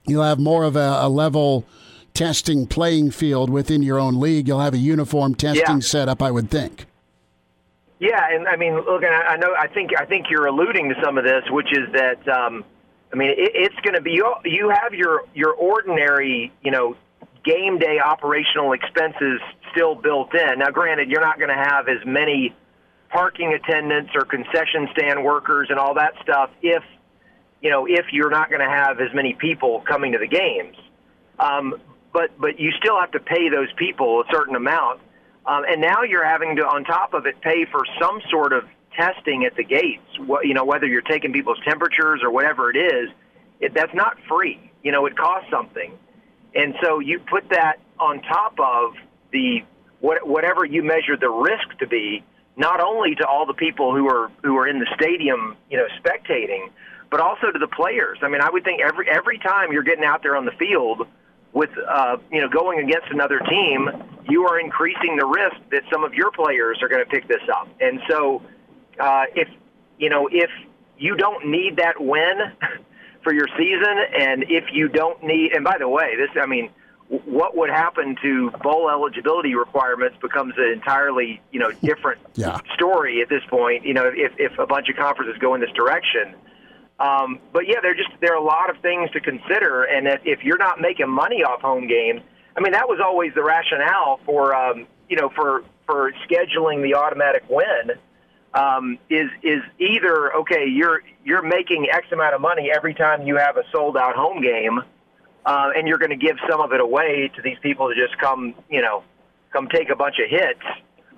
you'll have more of a, a level testing playing field within your own league. You'll have a uniform testing yeah. setup, I would think. Yeah, and I mean, look, I know, I think, I think you're alluding to some of this, which is that, um, I mean, it, it's going to be you. You have your your ordinary, you know, game day operational expenses still built in. Now, granted, you're not going to have as many parking attendants or concession stand workers and all that stuff if you know if you're not going to have as many people coming to the games. Um, but but you still have to pay those people a certain amount um, and now you're having to, on top of it, pay for some sort of testing at the gates. What, you know, whether you're taking people's temperatures or whatever it is, it, that's not free. You know, it costs something. And so you put that on top of the what, whatever you measure the risk to be, not only to all the people who are who are in the stadium, you know, spectating, but also to the players. I mean, I would think every every time you're getting out there on the field with uh, you know going against another team, you are increasing the risk that some of your players are going to pick this up. And so, uh, if you know if you don't need that win for your season, and if you don't need, and by the way, this I mean, what would happen to bowl eligibility requirements becomes an entirely you know different yeah. story at this point. You know, if if a bunch of conferences go in this direction. Um, but yeah, there just there are a lot of things to consider, and if, if you're not making money off home games, I mean that was always the rationale for um, you know for for scheduling the automatic win. Um, is is either okay you're you're making X amount of money every time you have a sold out home game, uh, and you're going to give some of it away to these people to just come you know come take a bunch of hits,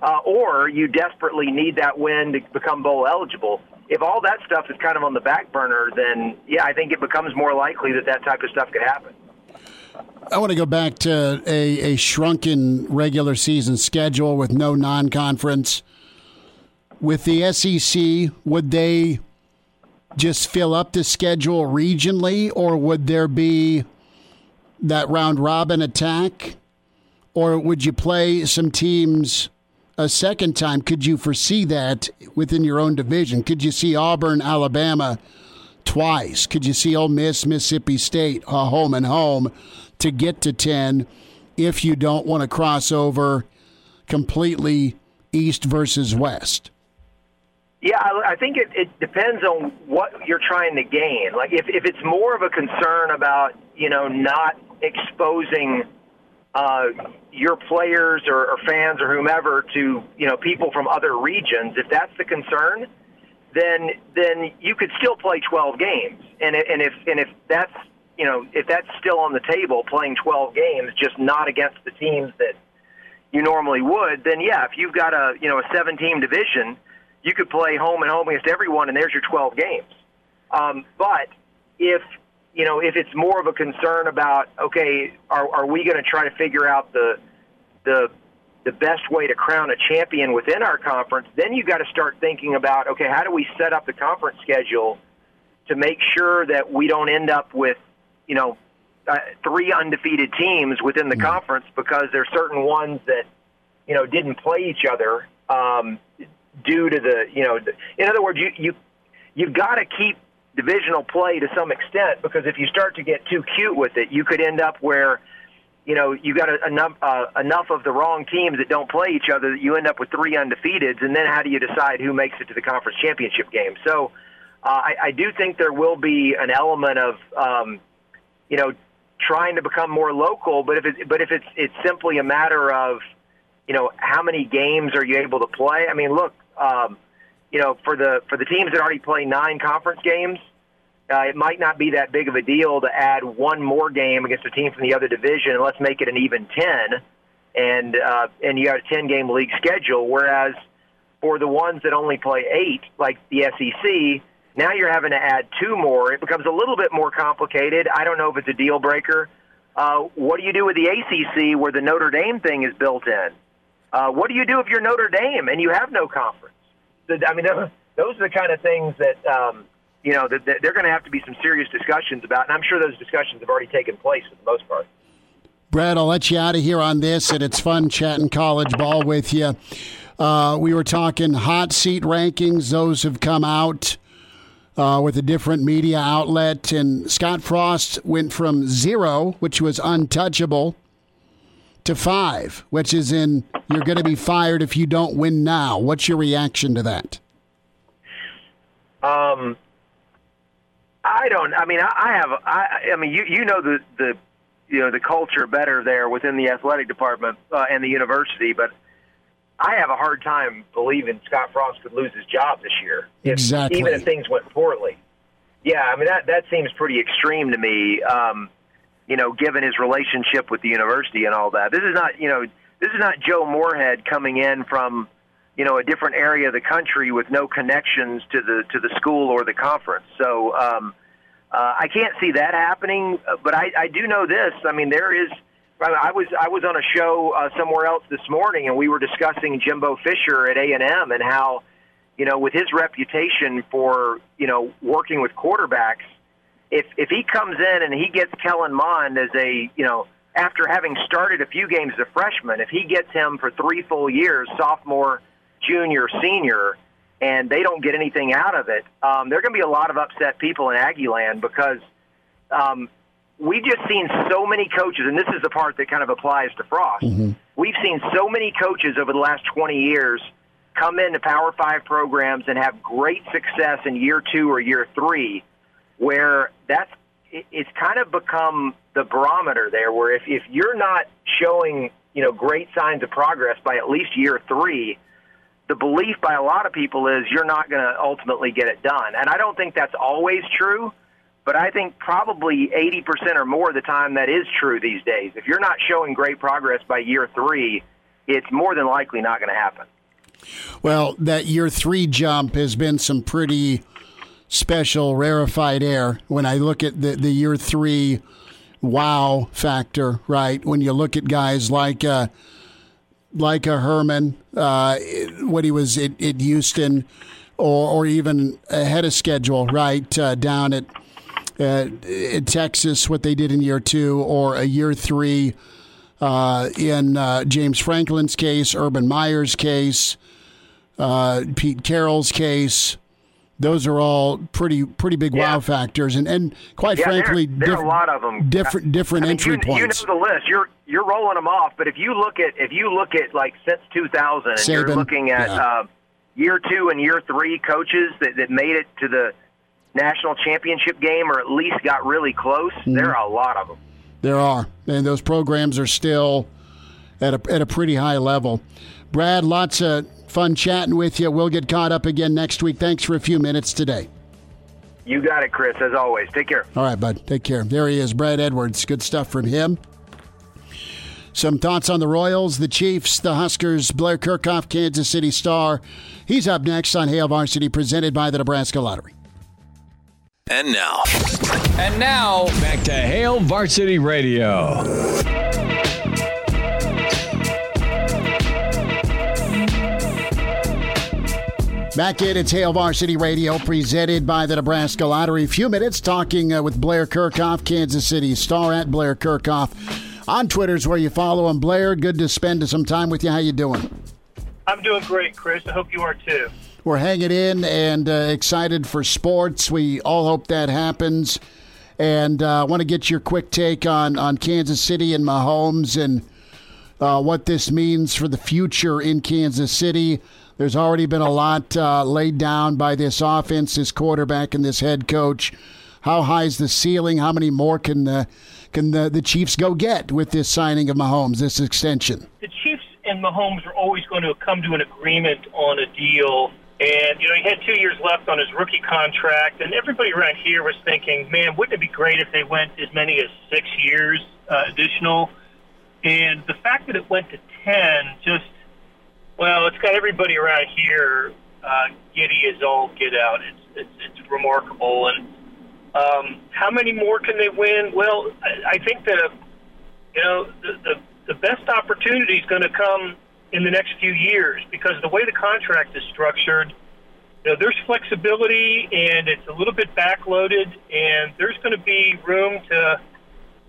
uh, or you desperately need that win to become bowl eligible if all that stuff is kind of on the back burner, then yeah, I think it becomes more likely that that type of stuff could happen. I want to go back to a, a shrunken regular season schedule with no non conference. With the SEC, would they just fill up the schedule regionally, or would there be that round robin attack? Or would you play some teams a second time, could you foresee that within your own division? Could you see Auburn, Alabama twice? Could you see Ole Miss, Mississippi State, uh, home and home to get to 10 if you don't want to cross over completely east versus west? Yeah, I think it, it depends on what you're trying to gain. Like if, if it's more of a concern about, you know, not exposing – uh, your players or, or fans or whomever to you know people from other regions, if that's the concern, then then you could still play 12 games. And and if and if that's you know if that's still on the table, playing 12 games, just not against the teams that you normally would, then yeah, if you've got a you know a seven team division, you could play home and home against everyone, and there's your 12 games. Um, but if you know, if it's more of a concern about, okay, are, are we going to try to figure out the the the best way to crown a champion within our conference, then you got to start thinking about, okay, how do we set up the conference schedule to make sure that we don't end up with, you know, uh, three undefeated teams within the Mm. conference because there's certain ones that you know didn't play each other um, due to the you know. In other words, you you you've got to keep divisional play to some extent because if you start to get too cute with it, you could end up where you know you got enough uh, enough of the wrong teams that don't play each other that you end up with three undefeateds, and then how do you decide who makes it to the conference championship game? So uh, I, I do think there will be an element of um, you know trying to become more local, but if it, but if it's it's simply a matter of you know how many games are you able to play? I mean, look, um, you know for the for the teams that already play nine conference games uh, it might not be that big of a deal to add one more game against a team from the other division, and let's make it an even ten, and uh, and you got a ten game league schedule. Whereas for the ones that only play eight, like the SEC, now you're having to add two more. It becomes a little bit more complicated. I don't know if it's a deal breaker. Uh, what do you do with the ACC where the Notre Dame thing is built in? Uh, what do you do if you're Notre Dame and you have no conference? I mean, those are the kind of things that um, you know that that they're going to have to be some serious discussions about, and I'm sure those discussions have already taken place for the most part. Brad, I'll let you out of here on this, and it's fun chatting college ball with you. Uh, we were talking hot seat rankings; those have come out uh, with a different media outlet, and Scott Frost went from zero, which was untouchable, to five, which is in you're going to be fired if you don't win now. What's your reaction to that? Um, I don't. I mean, I, I have. I, I mean, you you know the the you know the culture better there within the athletic department uh, and the university, but I have a hard time believing Scott Frost could lose his job this year. If, Exactly. Even if things went poorly. Yeah, I mean that that seems pretty extreme to me. Um, you know, given his relationship with the university and all that. This is not, you know, this is not Joe Moorhead coming in from, you know, a different area of the country with no connections to the to the school or the conference. So um, uh, I can't see that happening. uh, But I, I do know this. I mean, there is. I was I was on a show uh, somewhere else this morning, and we were discussing Jimbo Fisher at A and M and how, you know, with his reputation for you know working with quarterbacks, if if he comes in and he gets Kellen Mond as a you know after having started a few games as a freshman, if he gets him for three full years, sophomore, junior, senior, and they don't get anything out of it, um, there are going to be a lot of upset people in Aggie land because um, we've just seen so many coaches, and this is the part that kind of applies to Frost. We've seen so many coaches over the last 20 years come into Power Five programs and have great success in year two or year three, where that's it's kind of become the barometer there. Where if if you're not showing you know great signs of progress by at least year three, the belief by a lot of people is you're not going to ultimately get it done. And I don't think that's always true, but I think probably 80% or more of the time that is true these days. If you're not showing great progress by year three, it's more than likely not going to happen. Well, that year three jump has been some pretty special, rarefied air. When I look at the, the year three wow factor, right? When you look at guys like uh, like a Herman, uh, what he was at, at Houston, or or even ahead of schedule, right uh, down at uh, Texas, what they did in year two, or a year three uh, in uh, James Franklin's case, Urban Meyer's case, Pete Carroll's case. Those are all pretty pretty big wow factors, and and quite Yeah, frankly, there, diff- are a lot of them. different different I mean, entry you, points. You know the list. You're you're rolling them off, but if you look at if you look at like since 2000, and you're looking at yeah. uh, year two and year three coaches that, that made it to the national championship game or at least got really close. Mm-hmm. There are a lot of them. There are, and those programs are still at a at a pretty high level. Brad, lots of fun chatting with you. We'll get caught up again next week. Thanks for a few minutes today. You got it, Chris. As always, take care. All right, bud. Take care. There he is, Brad Edwards. Good stuff from him. Some thoughts on the Royals, the Chiefs, the Huskers, Blair Kerkhoff, Kansas City Star. He's up next on Hail Varsity, presented by the Nebraska Lottery. And now, And now, back to Hail Varsity Radio. Back in, it's Hail Varsity Radio, presented by the Nebraska Lottery. A few minutes talking uh, with Blair Kerkhoff, Kansas City star at Blair Kerkhoff. On Twitter's where you follow him. Blair, good to spend some time with you. How you doing? I'm doing great, Chris. I hope you are too. We're hanging in and uh, excited for sports. We all hope that happens. And I uh, want to get your quick take on, on Kansas City and Mahomes and uh, what this means for the future in Kansas City. There's already been a lot uh, laid down by this offense, this quarterback, and this head coach. How high is the ceiling? How many more can the can the, the Chiefs go get with this signing of Mahomes, this extension? The Chiefs and Mahomes are always going to come to an agreement on a deal. And, you know, he had two years left on his rookie contract, and everybody around here was thinking, man, wouldn't it be great if they went as many as six years uh, additional? And the fact that it went to 10 just well, it's got everybody around here uh, giddy as all get out. It's it's, it's remarkable. And um, how many more can they win? Well, I, I think the you know the, the the best opportunity is going to come in the next few years because the way the contract is structured, you know, there's flexibility and it's a little bit backloaded, and there's going to be room to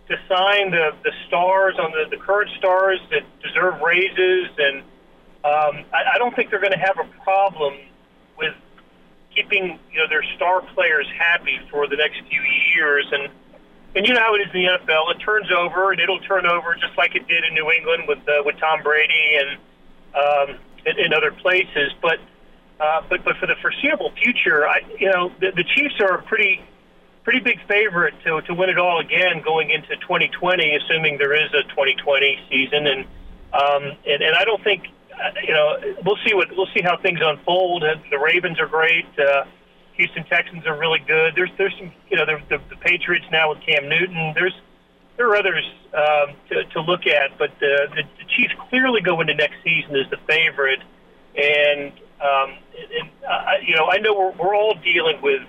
to sign the the stars on the the current stars that deserve raises and um, I, I don't think they're going to have a problem with keeping you know their star players happy for the next few years. And and you know how it is in the NFL; it turns over, and it'll turn over just like it did in New England with uh, with Tom Brady and um, in, in other places. But uh, but but for the foreseeable future, I you know the, the Chiefs are a pretty pretty big favorite to to win it all again going into 2020, assuming there is a 2020 season. And um, and, and I don't think you know, we'll see what we'll see how things unfold. The Ravens are great. Uh, Houston Texans are really good. There's there's some you know the, the, the Patriots now with Cam Newton. There's there are others um, to, to look at, but the, the, the Chiefs clearly go into next season as the favorite. And um, and uh, you know I know we're we're all dealing with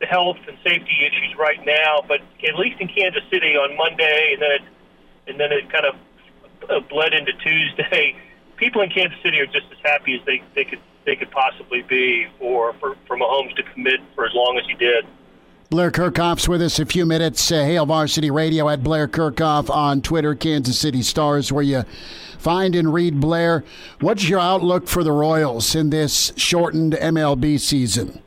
the health and safety issues right now, but at least in Kansas City on Monday, and then it and then it kind of uh, bled into Tuesday people in Kansas City are just as happy as they, they could they could possibly be for, for, for Mahomes to commit for as long as he did. Blair Kerkhoff's with us a few minutes. Uh, Hail Varsity Radio at Blair Kerkhoff on Twitter, Kansas City Stars, where you find and read Blair. What's your outlook for the Royals in this shortened MLB season?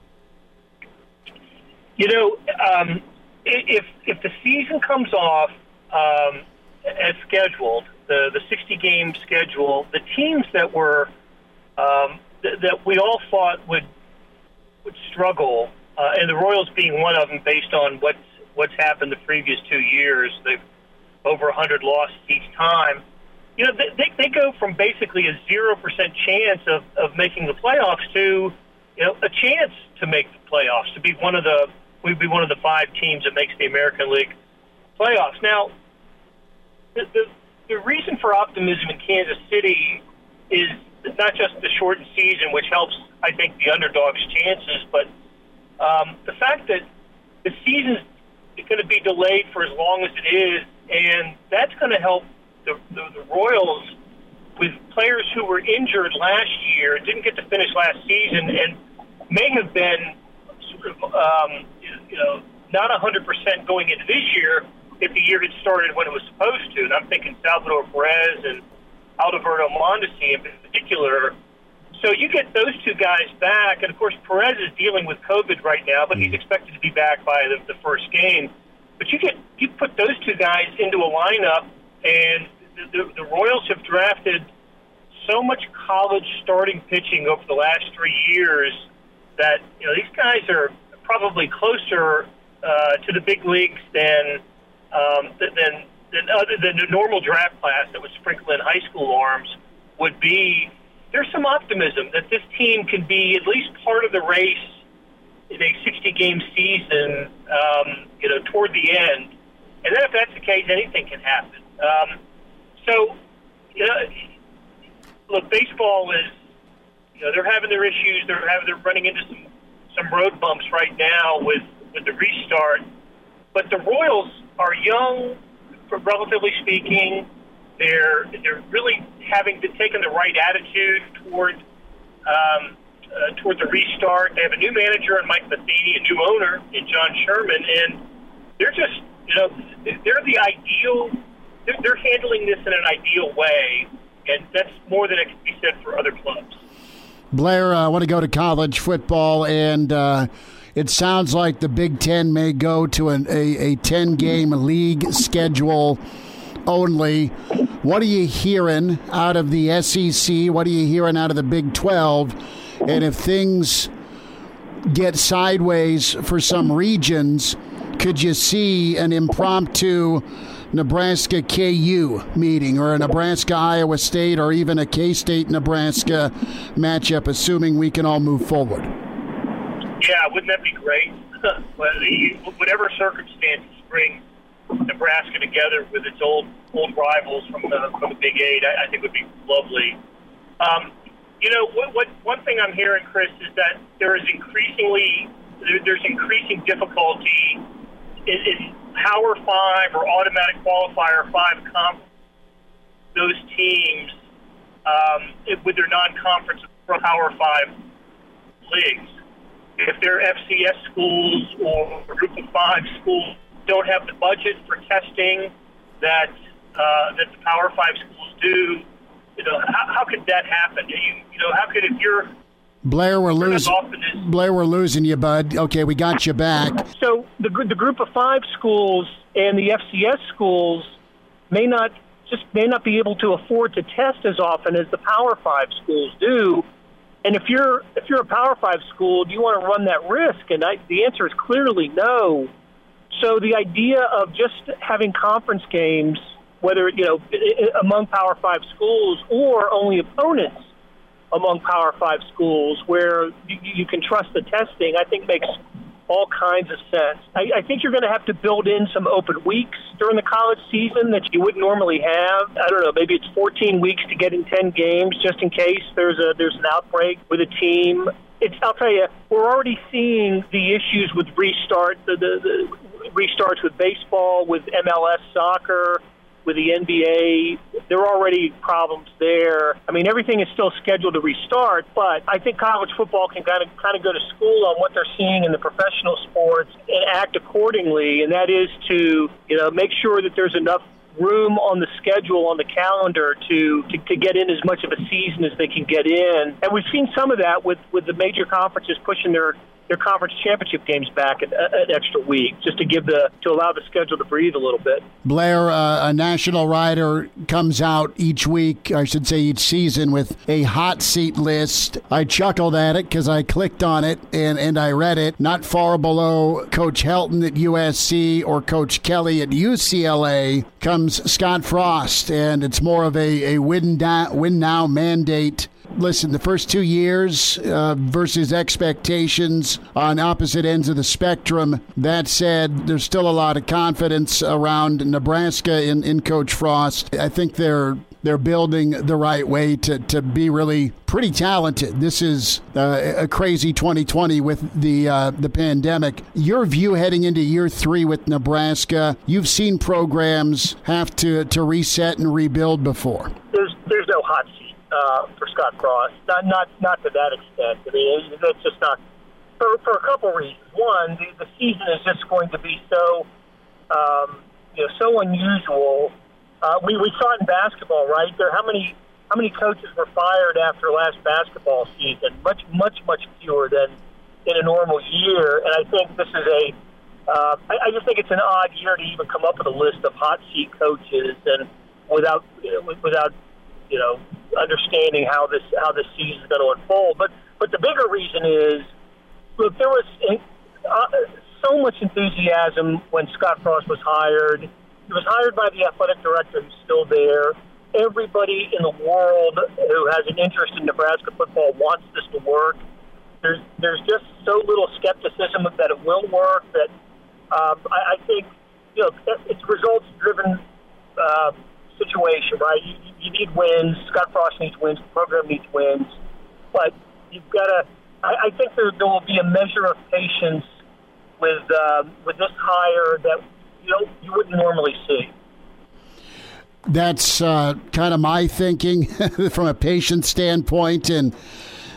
You know, um, if if the season comes off um, as scheduled, the the 60 game schedule, the teams that were um, th- that we all thought would would struggle, uh, and the Royals being one of them, based on what's what's happened the previous two years, they've over 100 losses each time. You know, they, they go from basically a zero percent chance of, of making the playoffs to you know a chance to make the playoffs, to be one of the we'd be one of the five teams that makes the American League playoffs. Now, the, the the reason for optimism in Kansas City is not just the shortened season, which helps, I think, the underdog's chances, but um, the fact that the season's going to be delayed for as long as it is, and that's going to help the, the, the Royals with players who were injured last year, didn't get to finish last season, and may have been sort of, um, you know, not 100% going into this year if the year had started when it was supposed to. And I'm thinking Salvador Perez and Alberto Mondesi in particular. So you get those two guys back, and of course Perez is dealing with COVID right now, but he's mm. expected to be back by the, the first game. But you get you put those two guys into a lineup, and the, the, the Royals have drafted so much college starting pitching over the last three years that you know these guys are probably closer uh, to the big leagues than um, than, than other than the normal draft class that would sprinkle in high school arms would be. There's some optimism that this team can be at least part of the race in a 60 game season, um, you know, toward the end. And then if that's the case, anything can happen. Um, so, you know, look, baseball is, you know, they're having their issues. They're having, they're running into some, some road bumps right now with, with the restart. But the Royals are young, relatively speaking. They're they're really having to taken the right attitude toward um, uh, towards a restart. They have a new manager in Mike Matheny, a new owner in John Sherman, and they're just, you know, they're the ideal. They're, they're handling this in an ideal way, and that's more than it can be said for other clubs. Blair, I want to go to college football, and uh, it sounds like the Big Ten may go to an, a, a 10 game league schedule only. What are you hearing out of the SEC? What are you hearing out of the Big 12? And if things get sideways for some regions, could you see an impromptu Nebraska KU meeting or a Nebraska Iowa State or even a K State Nebraska matchup, assuming we can all move forward? Yeah, wouldn't that be great? Whatever circumstances bring Nebraska together with its old old rivals from the from the Big Eight, I, I think would be lovely. Um, you know, what, what one thing I'm hearing, Chris, is that there is increasingly there, there's increasing difficulty in, in Power Five or automatic qualifier five comp those teams um, with their non-conference Power Five leagues. If they're FCS schools or Group of Five schools don't have the budget for testing that uh, that the Power Five schools do. You know, how, how could that happen? You, you know, how could if you're Blair, we're losing. Blair, we're losing you, bud. Okay, we got you back. So the the group of five schools and the FCS schools may not just may not be able to afford to test as often as the Power Five schools do. And if you're if you're a Power Five school, do you want to run that risk? And I, the answer is clearly no. So the idea of just having conference games, whether you know among Power Five schools or only opponents among Power Five schools, where you, you can trust the testing, I think makes all kinds of sense. I, I think you're going to have to build in some open weeks during the college season that you wouldn't normally have. I don't know, maybe it's 14 weeks to get in 10 games just in case there's a there's an outbreak with a team. It's I'll tell you, we're already seeing the issues with restart the, the, the restarts with baseball, with MLS soccer, with the NBA. There are already problems there. I mean, everything is still scheduled to restart, but I think college football can kind of kind of go to school on what they're seeing in the professional sports and act accordingly. And that is to you know make sure that there's enough room on the schedule on the calendar to, to to get in as much of a season as they can get in. And we've seen some of that with with the major conferences pushing their their conference championship games back an, an, extra week just to give the to allow the schedule to breathe a little bit. Blair, uh, a national writer comes out each week, I should say each season, with a hot seat list. I chuckled at it because I clicked on it and, and I read it. Not far below Coach Helton at USC or Coach Kelly at UCLA comes Scott Frost, and it's more of a, a win, win now mandate listen, the first two years uh, versus expectations on opposite ends of the spectrum. That said, there's still a lot of confidence around Nebraska in, in Coach Frost. I think they're they're building the right way to, to be really pretty talented. This is uh, a crazy 2020 with the uh, the pandemic. Your view heading into year three with Nebraska, you've seen programs have to, to reset and rebuild before. There's there's no hot uh, for Scott Frost. Not not not to that extent. I mean, that's just not for for a couple reasons. One, the, the season is just going to be so um, you know so unusual. Uh, we we saw it in basketball, right? There, how many how many coaches were fired after last basketball season? Much much much fewer than in a normal year. And I think this is a uh, I, I just think it's an odd year to even come up with a list of hot seat coaches and without without you know, understanding how this how this season is going to unfold. But but the bigger reason is, look, there was uh, so much enthusiasm when Scott Frost was hired. He was hired by the athletic director who's still there. Everybody in the world who has an interest in Nebraska football wants this to work. There's there's just so little skepticism that it will work that um, I, I think you know it's results driven. Uh, situation, right? You, you need wins. Scott Frost needs wins. The program needs wins. But you've got to. I, I think there, there will be a measure of patience with uh, with this hire that you you wouldn't normally see. That's uh, kind of my thinking from a patient standpoint, and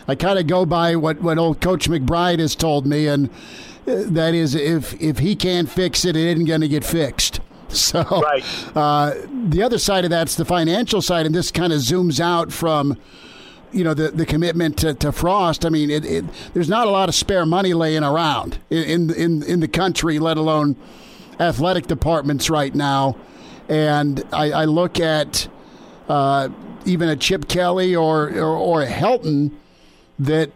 I kind of go by what, what old Coach McBride has told me, and uh, that is if if he can't fix it, it isn't going to get fixed. So right. uh, the other side of that's the financial side, and this kind of zooms out from you know the the commitment to, to Frost. I mean, it, it, there's not a lot of spare money laying around in in in the country, let alone athletic departments right now. And I, I look at uh, even a Chip Kelly or, or or a Helton that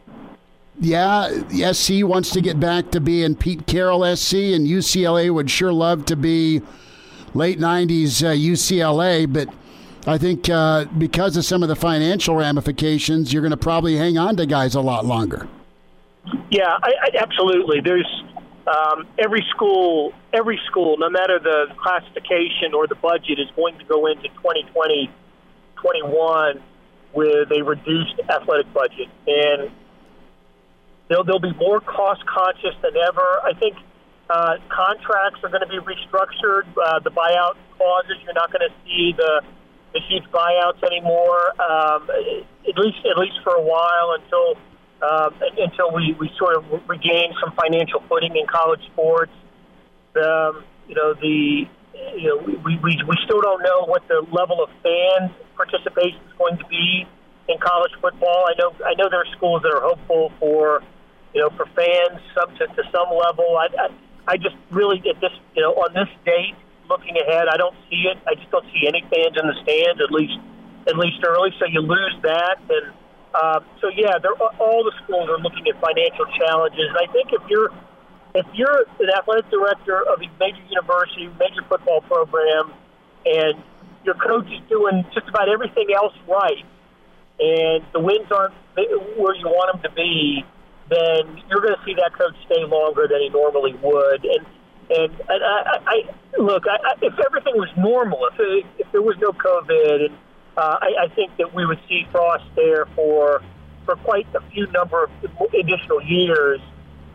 yeah, SC wants to get back to being Pete Carroll SC, and UCLA would sure love to be late 90s uh, UCLA, but I think uh, because of some of the financial ramifications, you're going to probably hang on to guys a lot longer. Yeah, I, I, absolutely. There's um, every school, every school, no matter the classification or the budget, is going to go into 2020, 21 with a reduced athletic budget, and they'll they'll be more cost conscious than ever. I think uh, contracts are going to be restructured. Uh, the buyout clauses, you're not going to see the the huge buyouts anymore, um, at least at least for a while until um, until we, we sort of regain some financial footing in college sports. Um, you know the you know we, we we still don't know what the level of fan participation is going to be in college football. I know I know there are schools that are hopeful for you know for fans some to, to some level. I, I I just really at this you know on this date, looking ahead, I don't see it. I just don't see any fans in the stands at least at least early. So you lose that, and uh, so yeah, they're, all the schools are looking at financial challenges. And I think if you're if you're an athletic director of a major university, major football program, and your coach is doing just about everything else right, and the wins aren't where you want them to be, then you're going to see that coach stay longer than he normally would. And and, and I, I, look, I, I, if everything was normal, if it, if there was no COVID, and uh, I, I think that we would see Frost there for for quite a few number of additional years.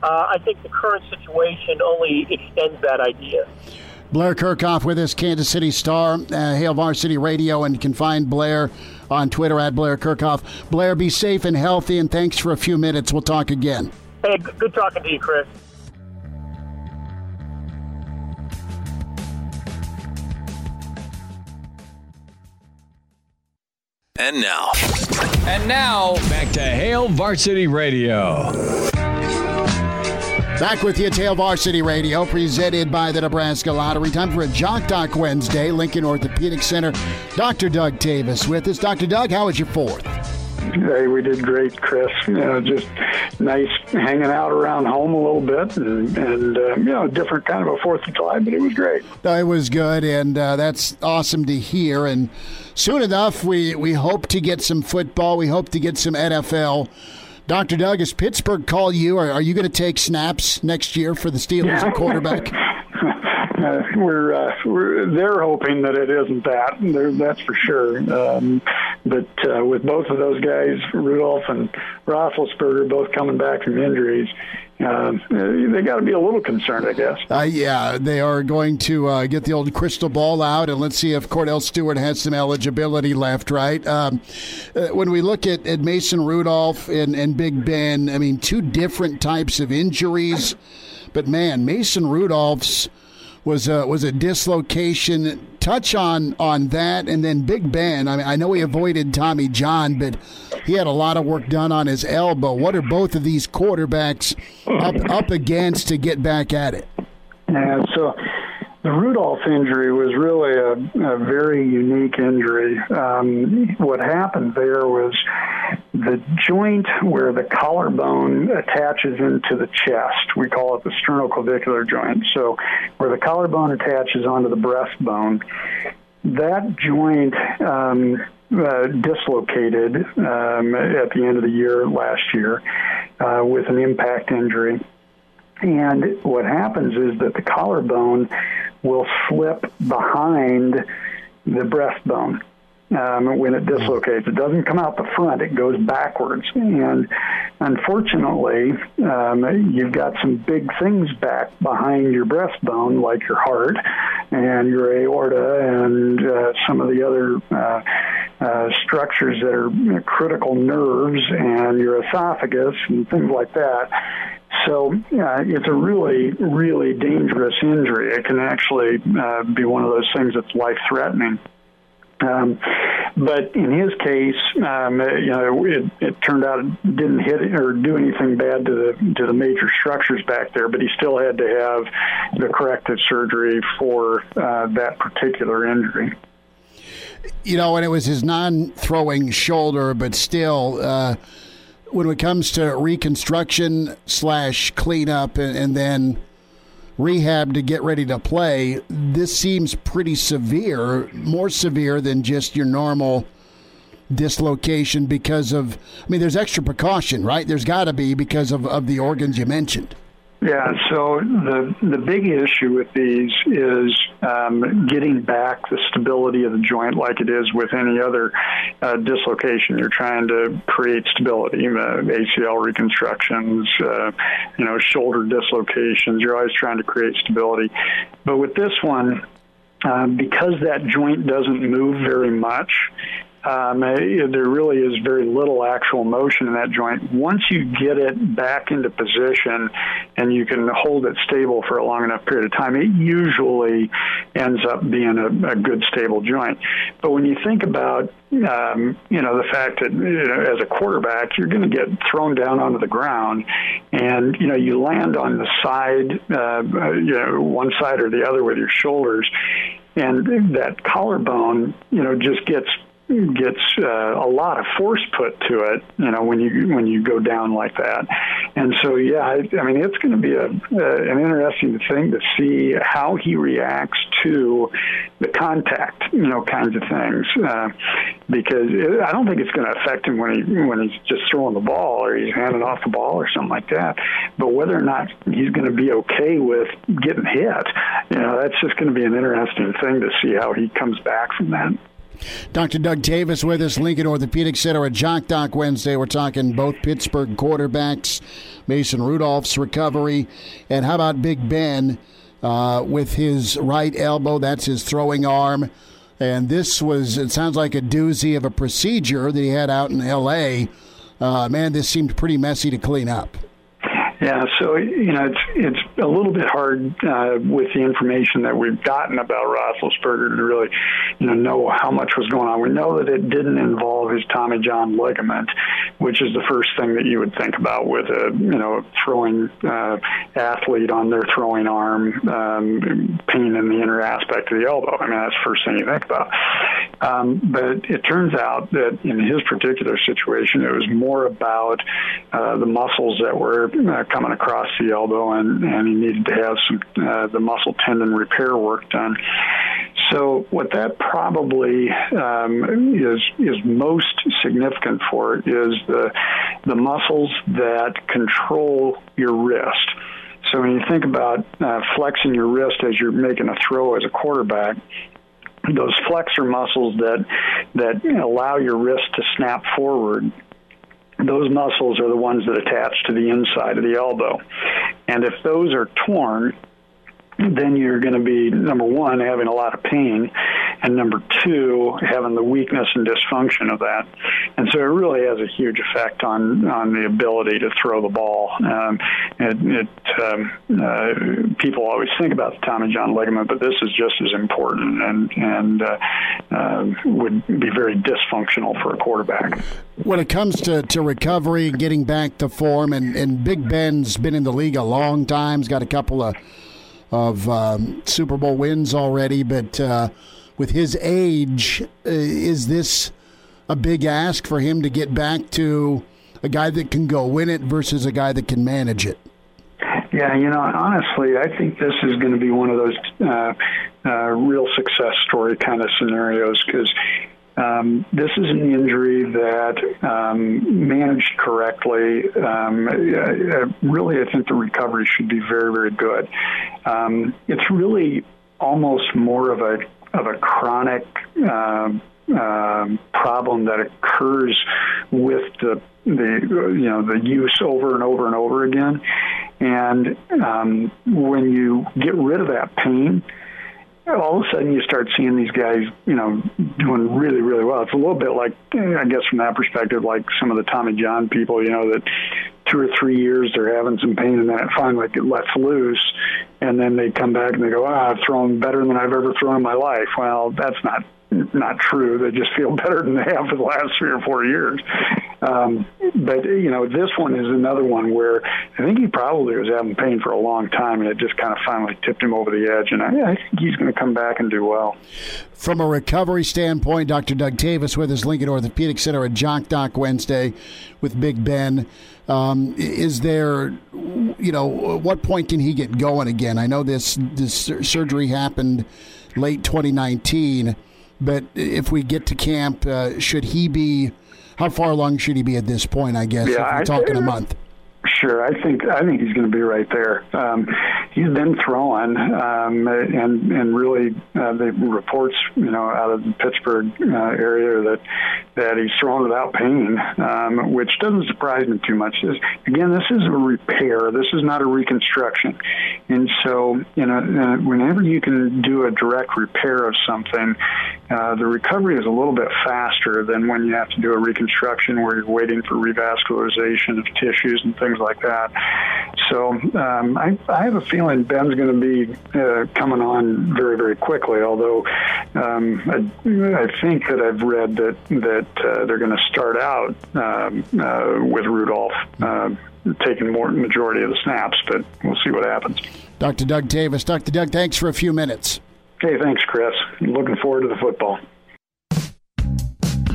Uh, I think the current situation only extends that idea. Blair Kerkhoff with us, Kansas City Star, uh, Hail Varsity Radio, and you can find Blair on Twitter at Blair Kerkhoff. Blair, be safe and healthy, and thanks for a few minutes. We'll talk again. Hey, good talking to you, Chris. And now. And now, back to Hail Varsity Radio. Back with you, Hail Varsity Radio, presented by the Nebraska Lottery. Time for a Jock Doc Wednesday. Lincoln Orthopedic Center. Dr. Doug Tavis with us. Dr. Doug, how was your fourth? Hey, we did great, Chris. You know, just nice hanging out around home a little bit, and, and uh, you know, different kind of a Fourth of July, but it was great. It was good, and uh, that's awesome to hear. And soon enough, we we hope to get some football. We hope to get some NFL. Dr. Doug, has Pittsburgh call you? Or are you going to take snaps next year for the Steelers quarterback? Uh, we're, uh, we're they're hoping that it isn't that. They're, that's for sure. Um, but uh, with both of those guys, Rudolph and Roethlisberger, both coming back from injuries, uh, they got to be a little concerned, I guess. Uh, yeah, they are going to uh, get the old crystal ball out, and let's see if Kordell Stewart has some eligibility left, right? Um, uh, when we look at, at Mason Rudolph and, and Big Ben, I mean, two different types of injuries, but man, Mason Rudolph's was a, was a dislocation. Touch on on that, and then Big Ben. I mean, I know he avoided Tommy John, but he had a lot of work done on his elbow. What are both of these quarterbacks up up against to get back at it? Yeah, so the Rudolph injury was really a, a very unique injury. Um, what happened there was the joint where the collarbone attaches into the chest. We call it the sternoclavicular joint. So, where the collarbone attaches onto the breastbone, that joint um, uh, dislocated um, at the end of the year last year uh, with an impact injury. And what happens is that the collarbone will slip behind the breastbone um, when it dislocates. It doesn't come out the front, it goes backwards. And unfortunately, um, you've got some big things back behind your breastbone, like your heart and your aorta and uh, some of the other uh, uh, structures that are critical nerves and your esophagus and things like that. So uh, it's a really, really dangerous injury. It can actually uh, be one of those things that's life threatening. Um, but in his case, um, you know, it, it turned out it didn't hit or do anything bad to the to the major structures back there. But he still had to have the corrective surgery for uh, that particular injury. You know, and it was his non-throwing shoulder, but still. Uh, when it comes to reconstruction slash cleanup and, and then rehab to get ready to play, this seems pretty severe, more severe than just your normal dislocation because of I mean there's extra precaution, right? There's got to be because of, of the organs you mentioned. Yeah, so the the big issue with these is um, getting back the stability of the joint, like it is with any other uh, dislocation. You're trying to create stability, uh, ACL reconstructions, uh, you know, shoulder dislocations. You're always trying to create stability, but with this one. Um, because that joint doesn't move very much, um, there really is very little actual motion in that joint. Once you get it back into position and you can hold it stable for a long enough period of time, it usually ends up being a, a good stable joint. But when you think about um, you know the fact that you know, as a quarterback you're going to get thrown down onto the ground, and you know you land on the side, uh, you know one side or the other with your shoulders, and that collarbone you know just gets gets uh, a lot of force put to it, you know, when you when you go down like that. And so, yeah, I, I mean, it's going to be a, uh, an interesting thing to see how he reacts to the contact, you know, kinds of things, uh, because it, I don't think it's going to affect him when he when he's just throwing the ball or he's handing off the ball or something like that. But whether or not he's going to be okay with getting hit, you know, that's just going to be an interesting thing to see how he comes back from that. Dr. Doug Davis with us, Lincoln Orthopedic Center at Jock Doc Wednesday. We're talking both Pittsburgh quarterbacks, Mason Rudolph's recovery, and how about Big Ben uh, with his right elbow? That's his throwing arm. And this was, it sounds like a doozy of a procedure that he had out in L.A. Uh, man, this seemed pretty messy to clean up. Yeah, so you know it's it's a little bit hard uh, with the information that we've gotten about Roethlisberger to really, you know, know how much was going on. We know that it didn't involve his Tommy John ligament, which is the first thing that you would think about with a you know throwing uh, athlete on their throwing arm, um, pain in the inner aspect of the elbow. I mean that's the first thing you think about. Um, but it turns out that in his particular situation, it was more about uh, the muscles that were uh, coming across the elbow, and, and he needed to have some uh, the muscle tendon repair work done. So what that probably um, is is most significant for is the the muscles that control your wrist. So when you think about uh, flexing your wrist as you're making a throw as a quarterback, those flexor muscles that that allow your wrist to snap forward those muscles are the ones that attach to the inside of the elbow. And if those are torn, then you're going to be number one having a lot of pain and number two having the weakness and dysfunction of that. And so it really has a huge effect on on the ability to throw the ball. Um, it, it um, uh, people always think about the Tommy John ligament but this is just as important and and uh, uh, would be very dysfunctional for a quarterback. When it comes to, to recovery getting back to form and, and Big Ben's been in the league a long time he's got a couple of of um, Super Bowl wins already, but uh, with his age, uh, is this a big ask for him to get back to a guy that can go win it versus a guy that can manage it? Yeah, you know, honestly, I think this is going to be one of those uh, uh, real success story kind of scenarios because um, this is an injury that um, managed correctly. Um, uh, really, I think the recovery should be very, very good. Um, it's really almost more of a of a chronic uh, uh, problem that occurs with the the you know the use over and over and over again. And when you get rid of that pain, all of a sudden you start seeing these guys, you know, doing really, really well. It's a little bit like, I guess, from that perspective, like some of the Tommy John people, you know, that two or three years they're having some pain and then it finally it lets loose, and then they come back and they go, ah, I've thrown better than I've ever thrown in my life. Well, that's not not true. They just feel better than they have for the last three or four years. Um, but you know, this one is another one where I think he probably was having pain for a long time, and it just kind of finally tipped him over the edge. And I, I think he's going to come back and do well. From a recovery standpoint, Dr. Doug Tavis with his Lincoln Orthopedic Center at Jock Doc Wednesday with Big Ben. Um, is there, you know, what point can he get going again? I know this this surgery happened late 2019 but if we get to camp, uh, should he be? How far along should he be at this point? I guess yeah, if we're talking a month. Sure, I think I think he's going to be right there. Um, he's been throwing, um, and and really uh, the reports, you know, out of the Pittsburgh uh, area that that he's throwing without pain, um, which doesn't surprise me too much. This, again, this is a repair. This is not a reconstruction, and so you know, uh, whenever you can do a direct repair of something, uh, the recovery is a little bit faster than when you have to do a reconstruction where you're waiting for revascularization of tissues and things like that. So um, I, I have a feeling Ben's going to be uh, coming on very, very quickly. Although um, I, I, think that I've read that that uh, they're going to start out um, uh, with Rudolph uh, taking more majority of the snaps, but we'll see what happens. Dr. Doug Tavis, Dr. Doug, thanks for a few minutes. Hey, thanks, Chris. looking forward to the football.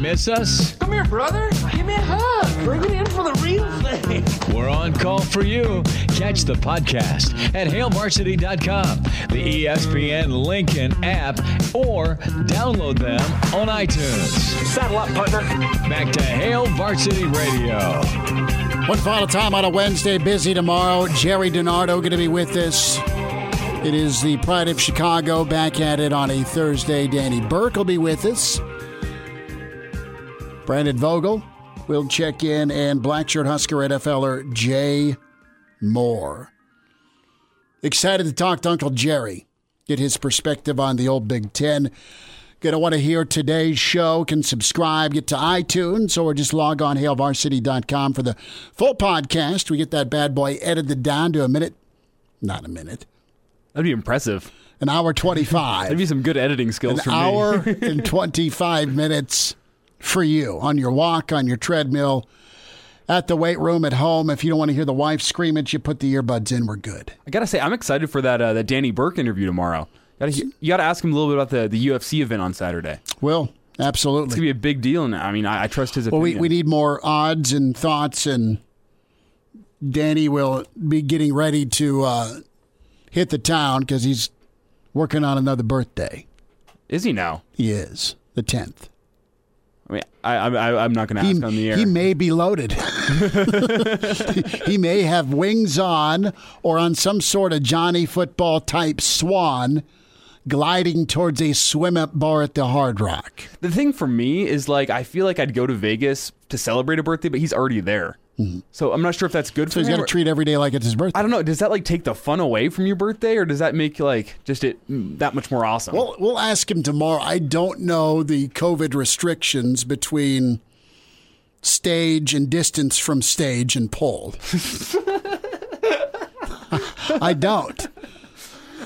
Miss us? Come here, brother. Give me a hug. Bring it in for the real thing. We're on call for you. Catch the podcast at hailvarsity.com, the ESPN Lincoln app, or download them on iTunes. Saddle up, partner. Back to Hail Varsity Radio. One final time on a Wednesday, busy tomorrow. Jerry DiNardo going to be with us. It is the Pride of Chicago back at it on a Thursday. Danny Burke will be with us. Brandon Vogel will check in, and Blackshirt Husker NFLer Jay Moore. Excited to talk to Uncle Jerry, get his perspective on the old Big Ten. Going to want to hear today's show. Can subscribe, get to iTunes, or just log on hailvarsity.com for the full podcast. We get that bad boy edited down to a minute, not a minute. That'd be impressive. An hour 25. That'd be some good editing skills An hour and 25 minutes for you on your walk, on your treadmill, at the weight room, at home. If you don't want to hear the wife scream at you, put the earbuds in. We're good. I gotta say, I'm excited for that uh, that Danny Burke interview tomorrow. Gotta, you got to ask him a little bit about the, the UFC event on Saturday. Will absolutely. It's gonna be a big deal, and I mean, I, I trust his. opinion. Well, we we need more odds and thoughts, and Danny will be getting ready to uh, hit the town because he's working on another birthday. Is he now? He is the tenth. I mean, I, I, I'm not going to ask he, on the air. He may be loaded. he may have wings on or on some sort of Johnny football type swan gliding towards a swim up bar at the Hard Rock. The thing for me is like, I feel like I'd go to Vegas to celebrate a birthday, but he's already there. Mm-hmm. So I'm not sure if that's good so for he's got to treat every day like it's his birthday. I don't know. Does that like take the fun away from your birthday, or does that make like just it mm, that much more awesome? Well, we'll ask him tomorrow. I don't know the COVID restrictions between stage and distance from stage and pole. I don't.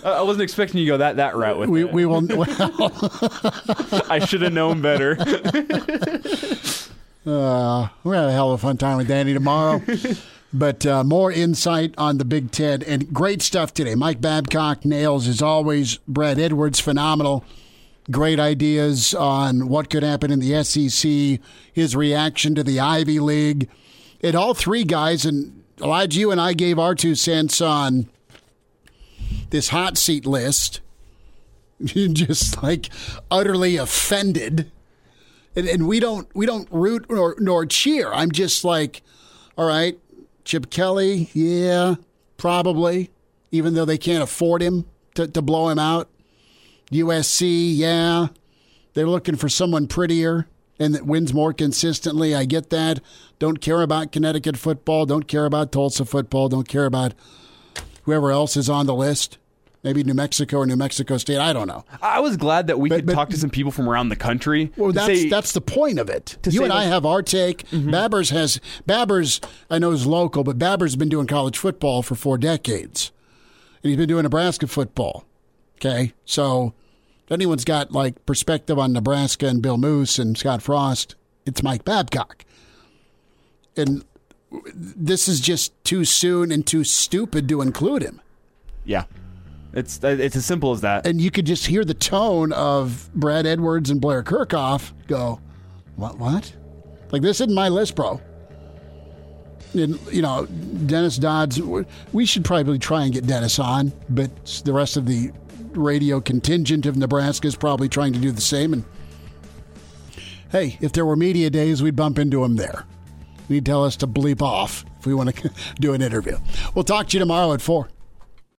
I wasn't expecting you to go that that route with we, it. We will. Well, I should have known better. Uh, we're gonna have a hell of a fun time with Danny tomorrow. but uh, more insight on the Big Ten and great stuff today. Mike Babcock nails as always. Brad Edwards phenomenal. Great ideas on what could happen in the SEC. His reaction to the Ivy League. And all three guys and Elijah, you and I gave our two cents on this hot seat list. Just like utterly offended and, and we don't we don't root nor nor cheer. I'm just like, all right, Chip Kelly, yeah, probably, even though they can't afford him to, to blow him out. USC, yeah, they're looking for someone prettier and that wins more consistently. I get that. Don't care about Connecticut football. Don't care about Tulsa football. Don't care about whoever else is on the list. Maybe New Mexico or New Mexico State. I don't know. I was glad that we could talk to some people from around the country. Well, that's say- that's the point of it. You and I like- Mm-hmm. have our take. Babbers has Babbers. I know is local, but Babbers has been doing college football for four decades, and he's been doing Nebraska football. Okay, so if anyone's got like perspective on Nebraska and Bill Moos and Scott Frost, it's Mike Babcock. And this is just too soon and too stupid to include him. yeah, it's uh, it's as simple as that. And you could just hear the tone of Brad Edwards and Blair Kerkhoff go, "What? What? Like this isn't my list, bro." And, you know, Dennis Dodd's. We should probably try and get Dennis on, but the rest of the radio contingent of Nebraska is probably trying to do the same. And hey, if there were media days, we'd bump into him there. He'd tell us to bleep off if we want to do an interview. We'll talk to you tomorrow at four.